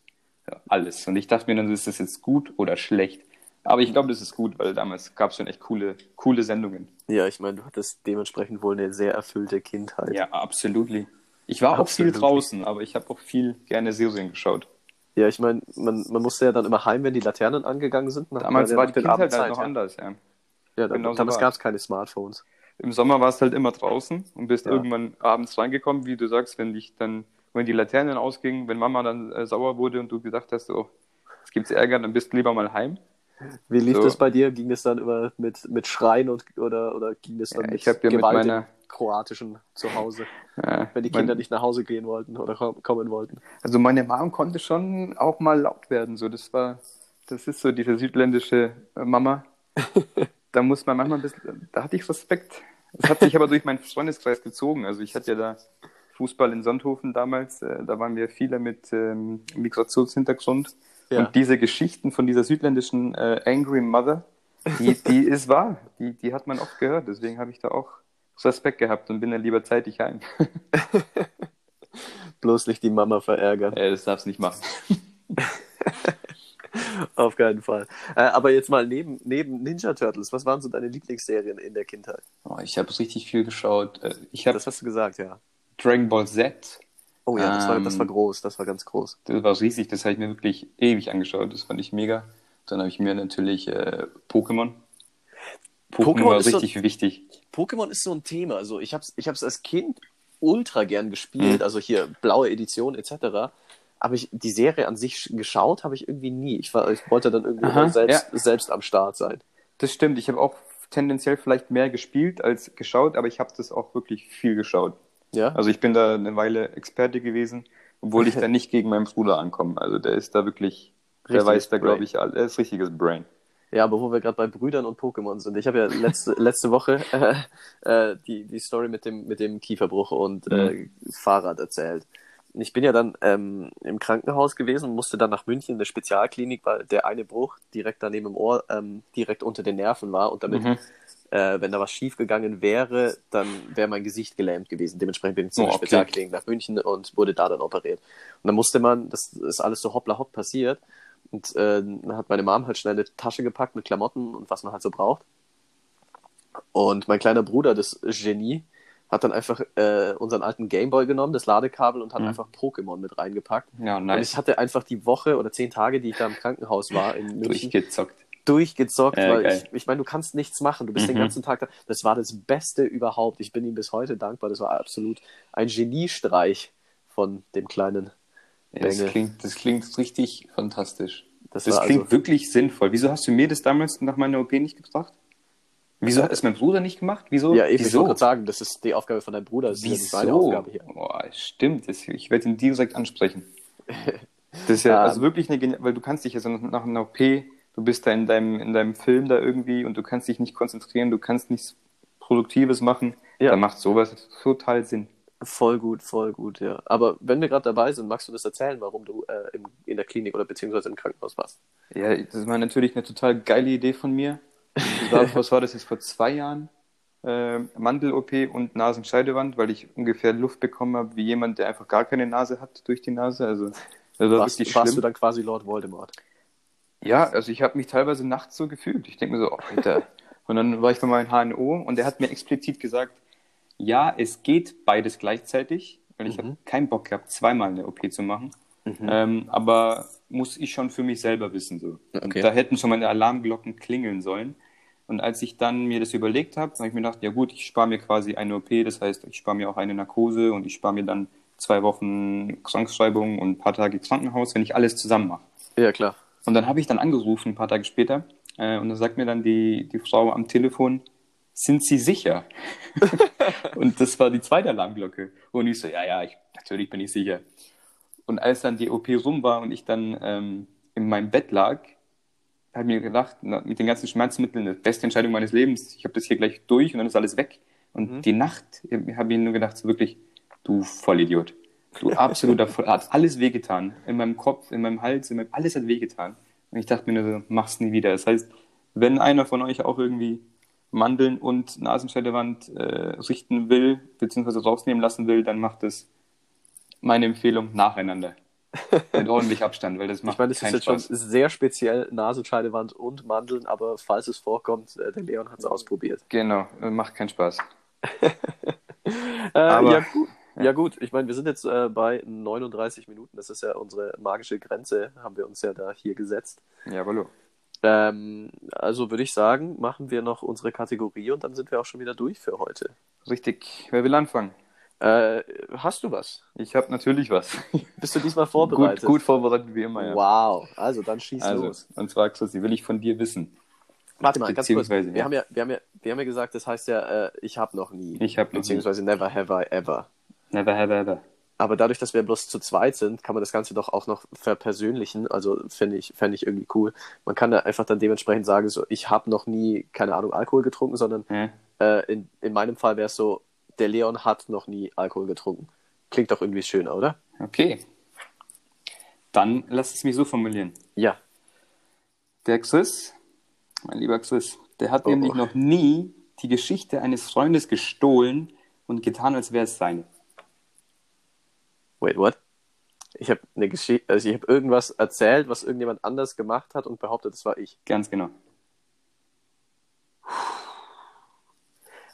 Ja, alles. Und ich dachte mir dann, ist das jetzt gut oder schlecht? Aber ich glaube, das ist gut, weil damals gab es schon echt coole, coole Sendungen. Ja, ich meine, du hattest dementsprechend wohl eine sehr erfüllte Kindheit. Ja, absolut. Ich war auch Absolut. viel draußen, aber ich habe auch viel gerne Serien geschaut. Ja, ich meine, man, man musste ja dann immer heim, wenn die Laternen angegangen sind. Damals war die Kindheit halt noch ja. anders, ja. Ja, dann, Genau so damals war's. gab es keine Smartphones. Im Sommer warst du halt immer draußen und bist Ja. irgendwann abends reingekommen, wie du sagst, wenn dich dann, wenn die Laternen ausgingen, wenn Mama dann äh, sauer wurde und du gedacht hast, oh, es gibt's Ärger, dann bist du lieber mal heim. Wie lief So. das bei dir? Ging es dann immer mit, mit Schreien und, oder, oder ging es dann Ja, mit ich ja mit Gewalt meiner- im kroatischen Zuhause, Ja, wenn die mein- Kinder nicht nach Hause gehen wollten oder kom- kommen wollten? Also meine Mom konnte schon auch mal laut werden. So, das war, das ist so diese südländische äh, Mama. da muss man manchmal ein bisschen, da hatte ich Respekt. Das hat sich aber durch meinen Freundeskreis gezogen. Also ich hatte ja da Fußball in Sonthofen damals. Äh, da waren wir viele mit ähm, Migrationshintergrund. Ja. Und diese Geschichten von dieser südländischen äh, Angry Mother, die, die ist wahr. Die, die hat man oft gehört. Deswegen habe ich da auch Respekt gehabt und bin dann lieber zeitig heim. Bloß nicht die Mama verärgern. äh, das darfst du nicht machen. Auf keinen Fall. Äh, aber jetzt mal neben, neben Ninja Turtles, was waren so deine Lieblingsserien in der Kindheit? Oh, ich habe richtig viel geschaut. Äh, Ich habe Das hast du gesagt, ja. Dragon Ball Z. Oh ja, das, war, das Ähm, war groß, das war ganz groß. Das war riesig. Das habe ich mir wirklich ewig angeschaut. Das fand ich mega. Dann habe ich mir natürlich äh, Pokémon. Pokémon Pokémon war ist so- richtig wichtig. Pokémon ist so ein Thema. Also ich hab's, ich hab's als Kind ultra gern gespielt, Mhm. also hier blaue Edition etc. Aber ich, die Serie an sich sch- geschaut habe ich irgendwie nie. Ich, war, ich wollte dann irgendwie Aha, selbst, selbst am Start sein. Das stimmt. Ich habe auch tendenziell vielleicht mehr gespielt als geschaut, aber ich habe das auch wirklich viel geschaut. Ja? Also ich bin da eine Weile Experte gewesen, obwohl ich da nicht gegen meinen Bruder ankomme. Also der ist da wirklich, der Richtiges weiß da, glaube ich, alles. Er ist richtiges Brain. Ja, aber wo wir gerade bei Brüdern und Pokémon sind. Ich habe ja letzte, letzte Woche äh, äh, die, die Story mit dem, mit dem Kieferbruch und äh, Fahrrad erzählt. Ich bin ja dann ähm, im Krankenhaus gewesen und musste dann nach München in eine Spezialklinik, weil der eine Bruch direkt daneben im Ohr ähm, direkt unter den Nerven war und damit, Mhm. Äh, wenn da was schief gegangen wäre, dann wäre mein Gesicht gelähmt gewesen. Dementsprechend bin ich zu Oh, okay. Spezialklinik nach München und wurde da dann operiert. Und dann musste man, das ist alles so hoppla hopp passiert, und äh, dann hat meine Mom halt schnell eine Tasche gepackt mit Klamotten und was man halt so braucht. Und mein kleiner Bruder, das Genie, hat dann einfach äh, unseren alten Gameboy genommen, das Ladekabel und hat Mhm. einfach Pokémon mit reingepackt. Ja, Und nice. ich hatte einfach die Woche oder zehn Tage, die ich da im Krankenhaus war, in München, Durchgezockt. Durchgezockt, Ja, weil geil. ich, ich meine, du kannst nichts machen. Du bist den Mhm. ganzen Tag da. Das war das Beste überhaupt. Ich bin ihm bis heute dankbar. Das war absolut ein Geniestreich von dem kleinen Ja, das, klingt, das klingt richtig fantastisch. Das, Das klingt also, wirklich sinnvoll. Wieso hast du mir das damals nach meiner OP nicht gebracht? Wieso hat es mein Bruder nicht gemacht? Wieso? ja, eben, ich wollte gerade sagen, das ist die Aufgabe von deinem Bruder. Das ist ja nicht meine Wieso? Aufgabe hier. Boah, stimmt. Ich werde ihn direkt ansprechen. Das ist ja Ähm. also wirklich eine, weil du kannst dich ja so nach einer OP, du bist da in deinem, in deinem Film da irgendwie und du kannst dich nicht konzentrieren, du kannst nichts Produktives machen. Ja. Da macht sowas total Sinn. Voll gut, voll gut, ja. Aber wenn wir gerade dabei sind, magst du das erzählen, warum du äh, im, in der Klinik oder beziehungsweise im Krankenhaus warst? Ja, das war natürlich eine total geile Idee von mir. War, was war das jetzt vor zwei Jahren? Äh, Mandel-OP und Nasenscheidewand, weil ich ungefähr Luft bekommen habe wie jemand, der einfach gar keine Nase hat durch die Nase. Also das war warst wirklich warst schlimm. du dann quasi Lord Voldemort? Ja, also ich habe mich teilweise nachts so gefühlt. Ich denke mir so, oh, Alter. Und dann war ich bei meinem HNO und der hat mir explizit gesagt, ja, es geht beides gleichzeitig, weil ich Mhm. habe keinen Bock gehabt, zweimal eine OP zu machen. Mhm. Ähm, aber muss ich schon für mich selber wissen. So. Okay. Und da hätten schon meine Alarmglocken klingeln sollen. Und als ich dann mir das überlegt habe, habe ich mir gedacht, ja gut, ich spare mir quasi eine OP, das heißt, ich spare mir auch eine Narkose und ich spare mir dann zwei Wochen Krankschreibung und ein paar Tage Krankenhaus, wenn ich alles zusammen mache. Ja, klar. Und dann habe ich dann angerufen, ein paar Tage später, äh, und dann sagt mir dann die, die Frau am Telefon, sind Sie sicher? und das war die zweite Alarmglocke. Und ich so, ja, ja, ich, natürlich bin ich sicher. Und als dann die OP rum war und ich dann ähm, in meinem Bett lag, habe ich mir gedacht, na, mit den ganzen Schmerzmitteln, die beste Entscheidung meines Lebens, ich habe das hier gleich durch und dann ist alles weg. Und Mhm. die Nacht habe ich nur gedacht, so wirklich, du Vollidiot. Du absoluter Voll, hat alles wehgetan. In meinem Kopf, in meinem Hals, in meinem, alles hat wehgetan. Und ich dachte mir nur so, mach's nie wieder. Das heißt, wenn einer von euch auch irgendwie Mandeln und Nasenscheidewand äh, richten will, beziehungsweise rausnehmen lassen will, dann macht es meine Empfehlung nacheinander. Mit ordentlich Abstand, weil das macht Ich meine, das ist jetzt Spaß. schon sehr speziell, Nasenscheidewand und Mandeln, aber falls es vorkommt, äh, der Leon hat es ausprobiert. Genau, macht keinen Spaß. Äh, Aber- ja, gut. Ja gut, ich meine, wir sind jetzt äh, bei 39 Minuten, das ist ja unsere magische Grenze, haben wir uns ja da hier gesetzt. Jawohl. Ähm, also würde ich sagen, machen wir noch unsere Kategorie und dann sind wir auch schon wieder durch für heute. Richtig. Wer will anfangen? Äh, hast du was? Ich habe natürlich was. Bist du diesmal gut, vorbereitet? gut vorbereitet wie immer, ja. Wow, also dann schieß Also, los. und zwar, Christi, will ich von dir wissen. Warte mal, ganz kurz. Wir ja. haben ja, wir haben ja, wir haben ja gesagt, das heißt ja, äh, ich habe noch nie. Ich hab noch nie. Beziehungsweise never have I ever. Never have ever. Aber dadurch, dass wir bloß zu zweit sind, kann man das Ganze doch auch noch verpersönlichen. Also finde ich, fände ich irgendwie cool. Man kann da einfach dann dementsprechend sagen, so, ich habe noch nie, keine Ahnung, Alkohol getrunken, sondern Hä? äh, in, in meinem Fall wäre es so, der Leon hat noch nie Alkohol getrunken. Klingt doch irgendwie schöner, oder? Okay. Dann lass es mich so formulieren. Ja. Der Chris, mein lieber Chris, der hat Oh, nämlich oh. noch nie die Geschichte eines Freundes gestohlen und getan, als wäre es seine. Wait, what? Ich habe eine Geschichte, also ich habe irgendwas erzählt, was irgendjemand anders gemacht hat und behauptet, das war ich. Ganz genau.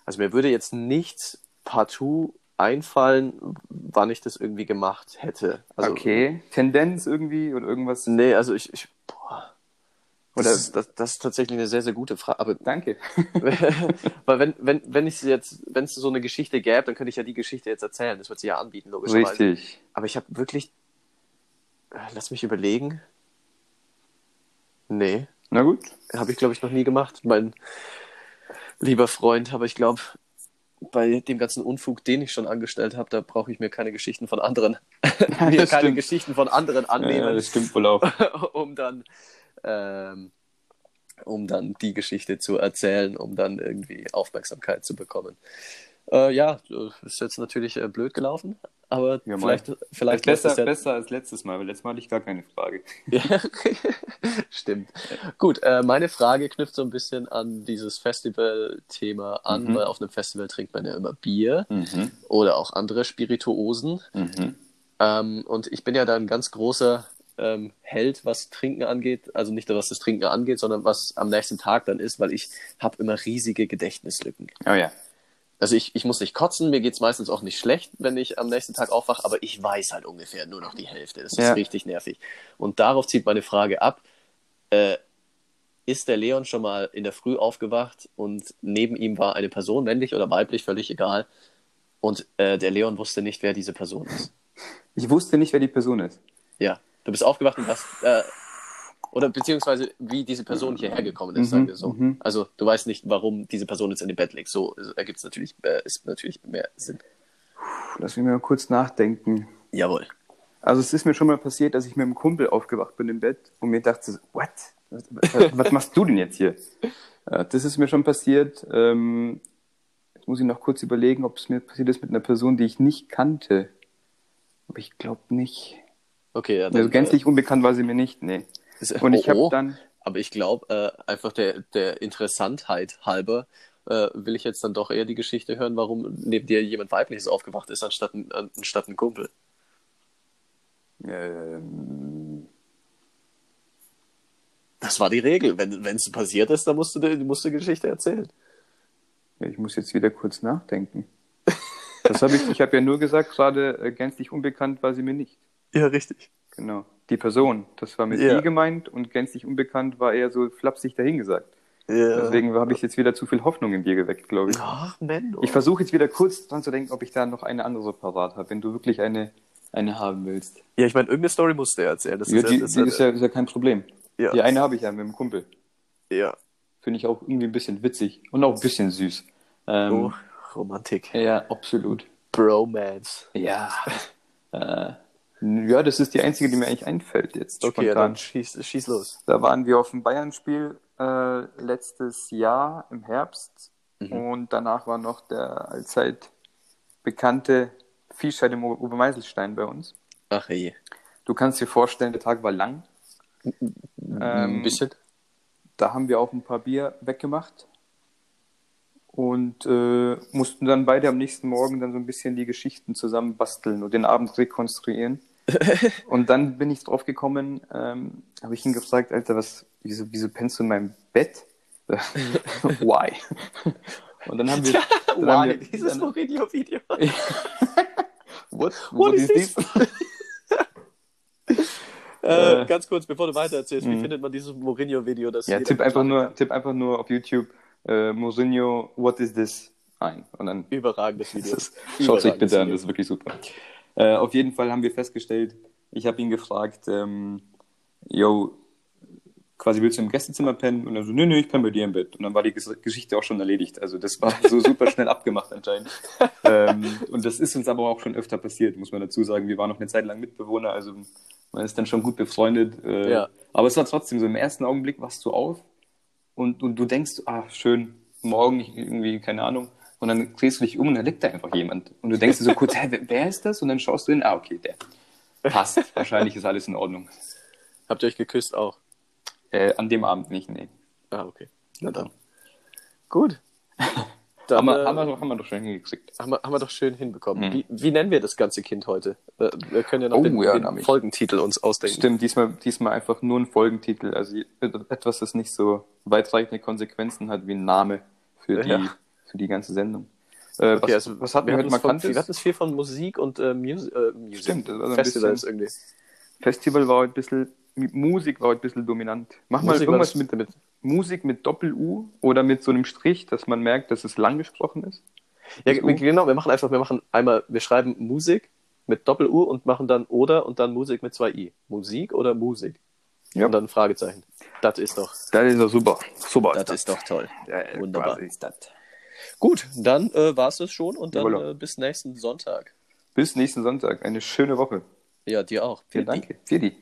Also mir würde jetzt nichts partout einfallen, wann ich das irgendwie gemacht hätte. Also, okay. Tendenz irgendwie oder irgendwas? Nee, also ich, ich. Oder- Das, ist, das, das ist tatsächlich eine sehr, sehr gute Frage. Aber Danke. weil wenn, wenn, wenn ich jetzt, wenn es so eine Geschichte gäbe, dann könnte ich ja die Geschichte jetzt erzählen. Das wird sie ja anbieten, logischerweise. Richtig. Aber ich habe wirklich. äh, Lass mich überlegen. Nee, Na gut. habe ich, glaube ich, noch nie gemacht. Mein lieber Freund, aber ich glaube, bei dem ganzen Unfug, den ich schon angestellt habe, da brauche ich mir keine Geschichten von anderen, mir keine stimmt. Geschichten von anderen Ja, annehmen, das stimmt wohl auch. um dann, ähm, um dann die Geschichte zu erzählen, um dann irgendwie Aufmerksamkeit zu bekommen. Äh, ja, ist jetzt natürlich äh, blöd gelaufen, aber Ja, vielleicht, vielleicht besser, ja- besser als letztes Mal, weil letztes Mal hatte ich gar keine Frage. Ja. Stimmt. Gut, äh, meine Frage knüpft so ein bisschen an dieses Festival-Thema an, Mhm. weil auf einem Festival trinkt man ja immer Bier Mhm. oder auch andere Spirituosen. Mhm. Ähm, und ich bin ja da ein ganz großer ähm, Held, was Trinken angeht. Also nicht nur was das Trinken angeht, sondern was am nächsten Tag dann ist, weil ich habe immer riesige Gedächtnislücken. Oh ja. Also ich, ich muss nicht kotzen, mir geht's meistens auch nicht schlecht, wenn ich am nächsten Tag aufwache, aber ich weiß halt ungefähr nur noch die Hälfte. Das ist Ja. richtig nervig. Und darauf zieht meine Frage ab. Äh, ist der Leon schon mal in der Früh aufgewacht und neben ihm war eine Person, männlich oder weiblich, völlig egal. Und äh, der Leon wusste nicht, wer diese Person ist. Ich wusste nicht, wer die Person ist. Ja, du bist aufgewacht und hast, äh, oder beziehungsweise wie diese Person hierher gekommen ist, Mhm, sagen wir so. mhm. Also du weißt nicht, warum diese Person jetzt in dem Bett liegt. So ergibt es natürlich, äh, ist natürlich mehr Sinn. Lass mich mal kurz nachdenken. Jawohl. Also es ist mir schon mal passiert, dass ich mit einem Kumpel aufgewacht bin im Bett und mir dachte, what? Was, was, was machst du denn jetzt hier? Ja, das ist mir schon passiert. Ähm, jetzt muss ich noch kurz überlegen, ob es mir passiert ist mit einer Person, die ich nicht kannte. Aber ich glaube nicht. Okay, ja, dann, Also gänzlich unbekannt war sie mir nicht, nee. äh, ist- Und ich oh, oh. habe dann, Aber ich glaube, äh, einfach der, der Interessantheit halber äh, will ich jetzt dann doch eher die Geschichte hören, warum neben dir jemand Weibliches aufgewacht ist, anstatt ein, anstatt ein Kumpel. ähm, Das war die Regel. Wenn es passiert ist, dann musst du, die- musst du Geschichte erzählen. ja, ich muss jetzt wieder kurz nachdenken. Das habe ich, ich habe ja nur gesagt, gerade äh, gänzlich unbekannt war sie mir nicht. Ja, richtig. Genau. Die Person, das war mit Ja. die gemeint und gänzlich unbekannt war eher so flapsig dahingesagt. Ja. Deswegen habe ich jetzt wieder zu viel Hoffnung in dir geweckt, glaube ich. Ach, Menno. Ich versuche jetzt wieder kurz dran zu denken, ob ich da noch eine andere parat habe, wenn du wirklich eine, eine haben willst. Ja, ich meine, irgendeine Story musst du ja erzählen. Das Ja, ist die, ja, das die ist, ja, ist ja kein Problem. Ja. Die eine habe ich ja mit dem Kumpel. ja. Finde ich auch irgendwie ein bisschen witzig und auch ein bisschen süß. Ähm, Oh, Romantik. Ja, absolut. Bromance. Ja. äh, ja, das ist die einzige, die mir eigentlich einfällt jetzt. Okay, spontan. dann schieß, schieß los. Da waren wir auf dem Bayern-Spiel äh, letztes Jahr im Herbst Mhm. und danach war noch der allzeit bekannte Viehscheid im Obermeiselstein bei uns. Ach je. Du kannst dir vorstellen, der Tag war lang. ein Ähm, bisschen. Da haben wir auch ein paar Bier weggemacht und äh, mussten dann beide am nächsten Morgen dann so ein bisschen die Geschichten zusammen basteln und den Abend rekonstruieren. und dann bin ich drauf gekommen, ähm, habe ich ihn gefragt, Alter, was, wieso, wieso pennst du in meinem Bett? Why? Und dann haben wir, dann haben wir Dieses dann, Mourinho-Video. what, What is this? Äh, Äh, ganz kurz, bevor du weiter erzählst, wie Mhm. findet man dieses Mourinho-Video? das Ja, tipp einfach nur, tipp einfach nur auf YouTube äh, Mourinho, what is this? ein. Und dann Überragendes Video. Schaut euch bitte an, Video. das ist wirklich super. Äh, auf jeden Fall haben wir festgestellt, ich habe ihn gefragt, ähm, yo, quasi willst du im Gästezimmer pennen? Und er so, nö, nö, ich penne bei dir im Bett. Und dann war die Ges Geschichte auch schon erledigt. Also das war so super schnell abgemacht anscheinend. ähm, und das ist uns aber auch schon öfter passiert, muss man dazu sagen. Wir waren noch eine Zeit lang Mitbewohner, also man ist dann schon gut befreundet. Äh, Ja. Aber es war trotzdem so, im ersten Augenblick wachst du auf und, und du denkst, ah, schön, morgen irgendwie, keine Ahnung. Und dann drehst du dich um und da liegt da einfach jemand. Und du denkst dir so kurz, hä, wer- ist das? Und dann schaust du hin, ah, okay, der. passt. Wahrscheinlich ist alles in Ordnung. Habt ihr euch geküsst auch? Äh, an dem Abend nicht, nee. Ah, okay. Na dann. Gut. Dann, Dann, haben, wir, äh, haben, wir, doch- haben wir doch schon hingekriegt. haben, wir, haben wir doch schön hinbekommen. Mhm. Wie, wie nennen wir das ganze Kind heute? Wir können ja noch Oh, den, ja, den. Folgentitel uns ausdenken. Stimmt, diesmal, diesmal einfach nur ein Folgentitel. Also etwas, das nicht so weitreichende Konsequenzen hat wie ein Name für die, Ja. Für die ganze Sendung. Äh, Okay, was, also was hatten wir von, markantes? wir hatten es viel von Musik und äh, Mus äh, Music. Stimmt, das war so ein Festivals bisschen- irgendwie. Festival war heute ein bisschen, Musik war heute ein bisschen dominant. Mach mal Musik war irgendwas mit, mit Musik mit Doppel-U oder mit so einem Strich, dass man merkt, dass es lang gesprochen ist. Ja, wir- genau, wir machen einfach, wir machen einmal, wir schreiben Musik mit Doppel-U und machen dann oder und dann Musik mit zwei I. Musik oder Musik? Ja. Und dann ein Fragezeichen. Das ist doch, Das ist doch super. Super. das ist doch toll. Ja, Wunderbar. quasi ist das. Gut, dann äh, war es das schon und dann äh, bis nächsten Sonntag. Bis nächsten Sonntag. Eine schöne Woche. Ja, dir auch. Ja, danke. Für die.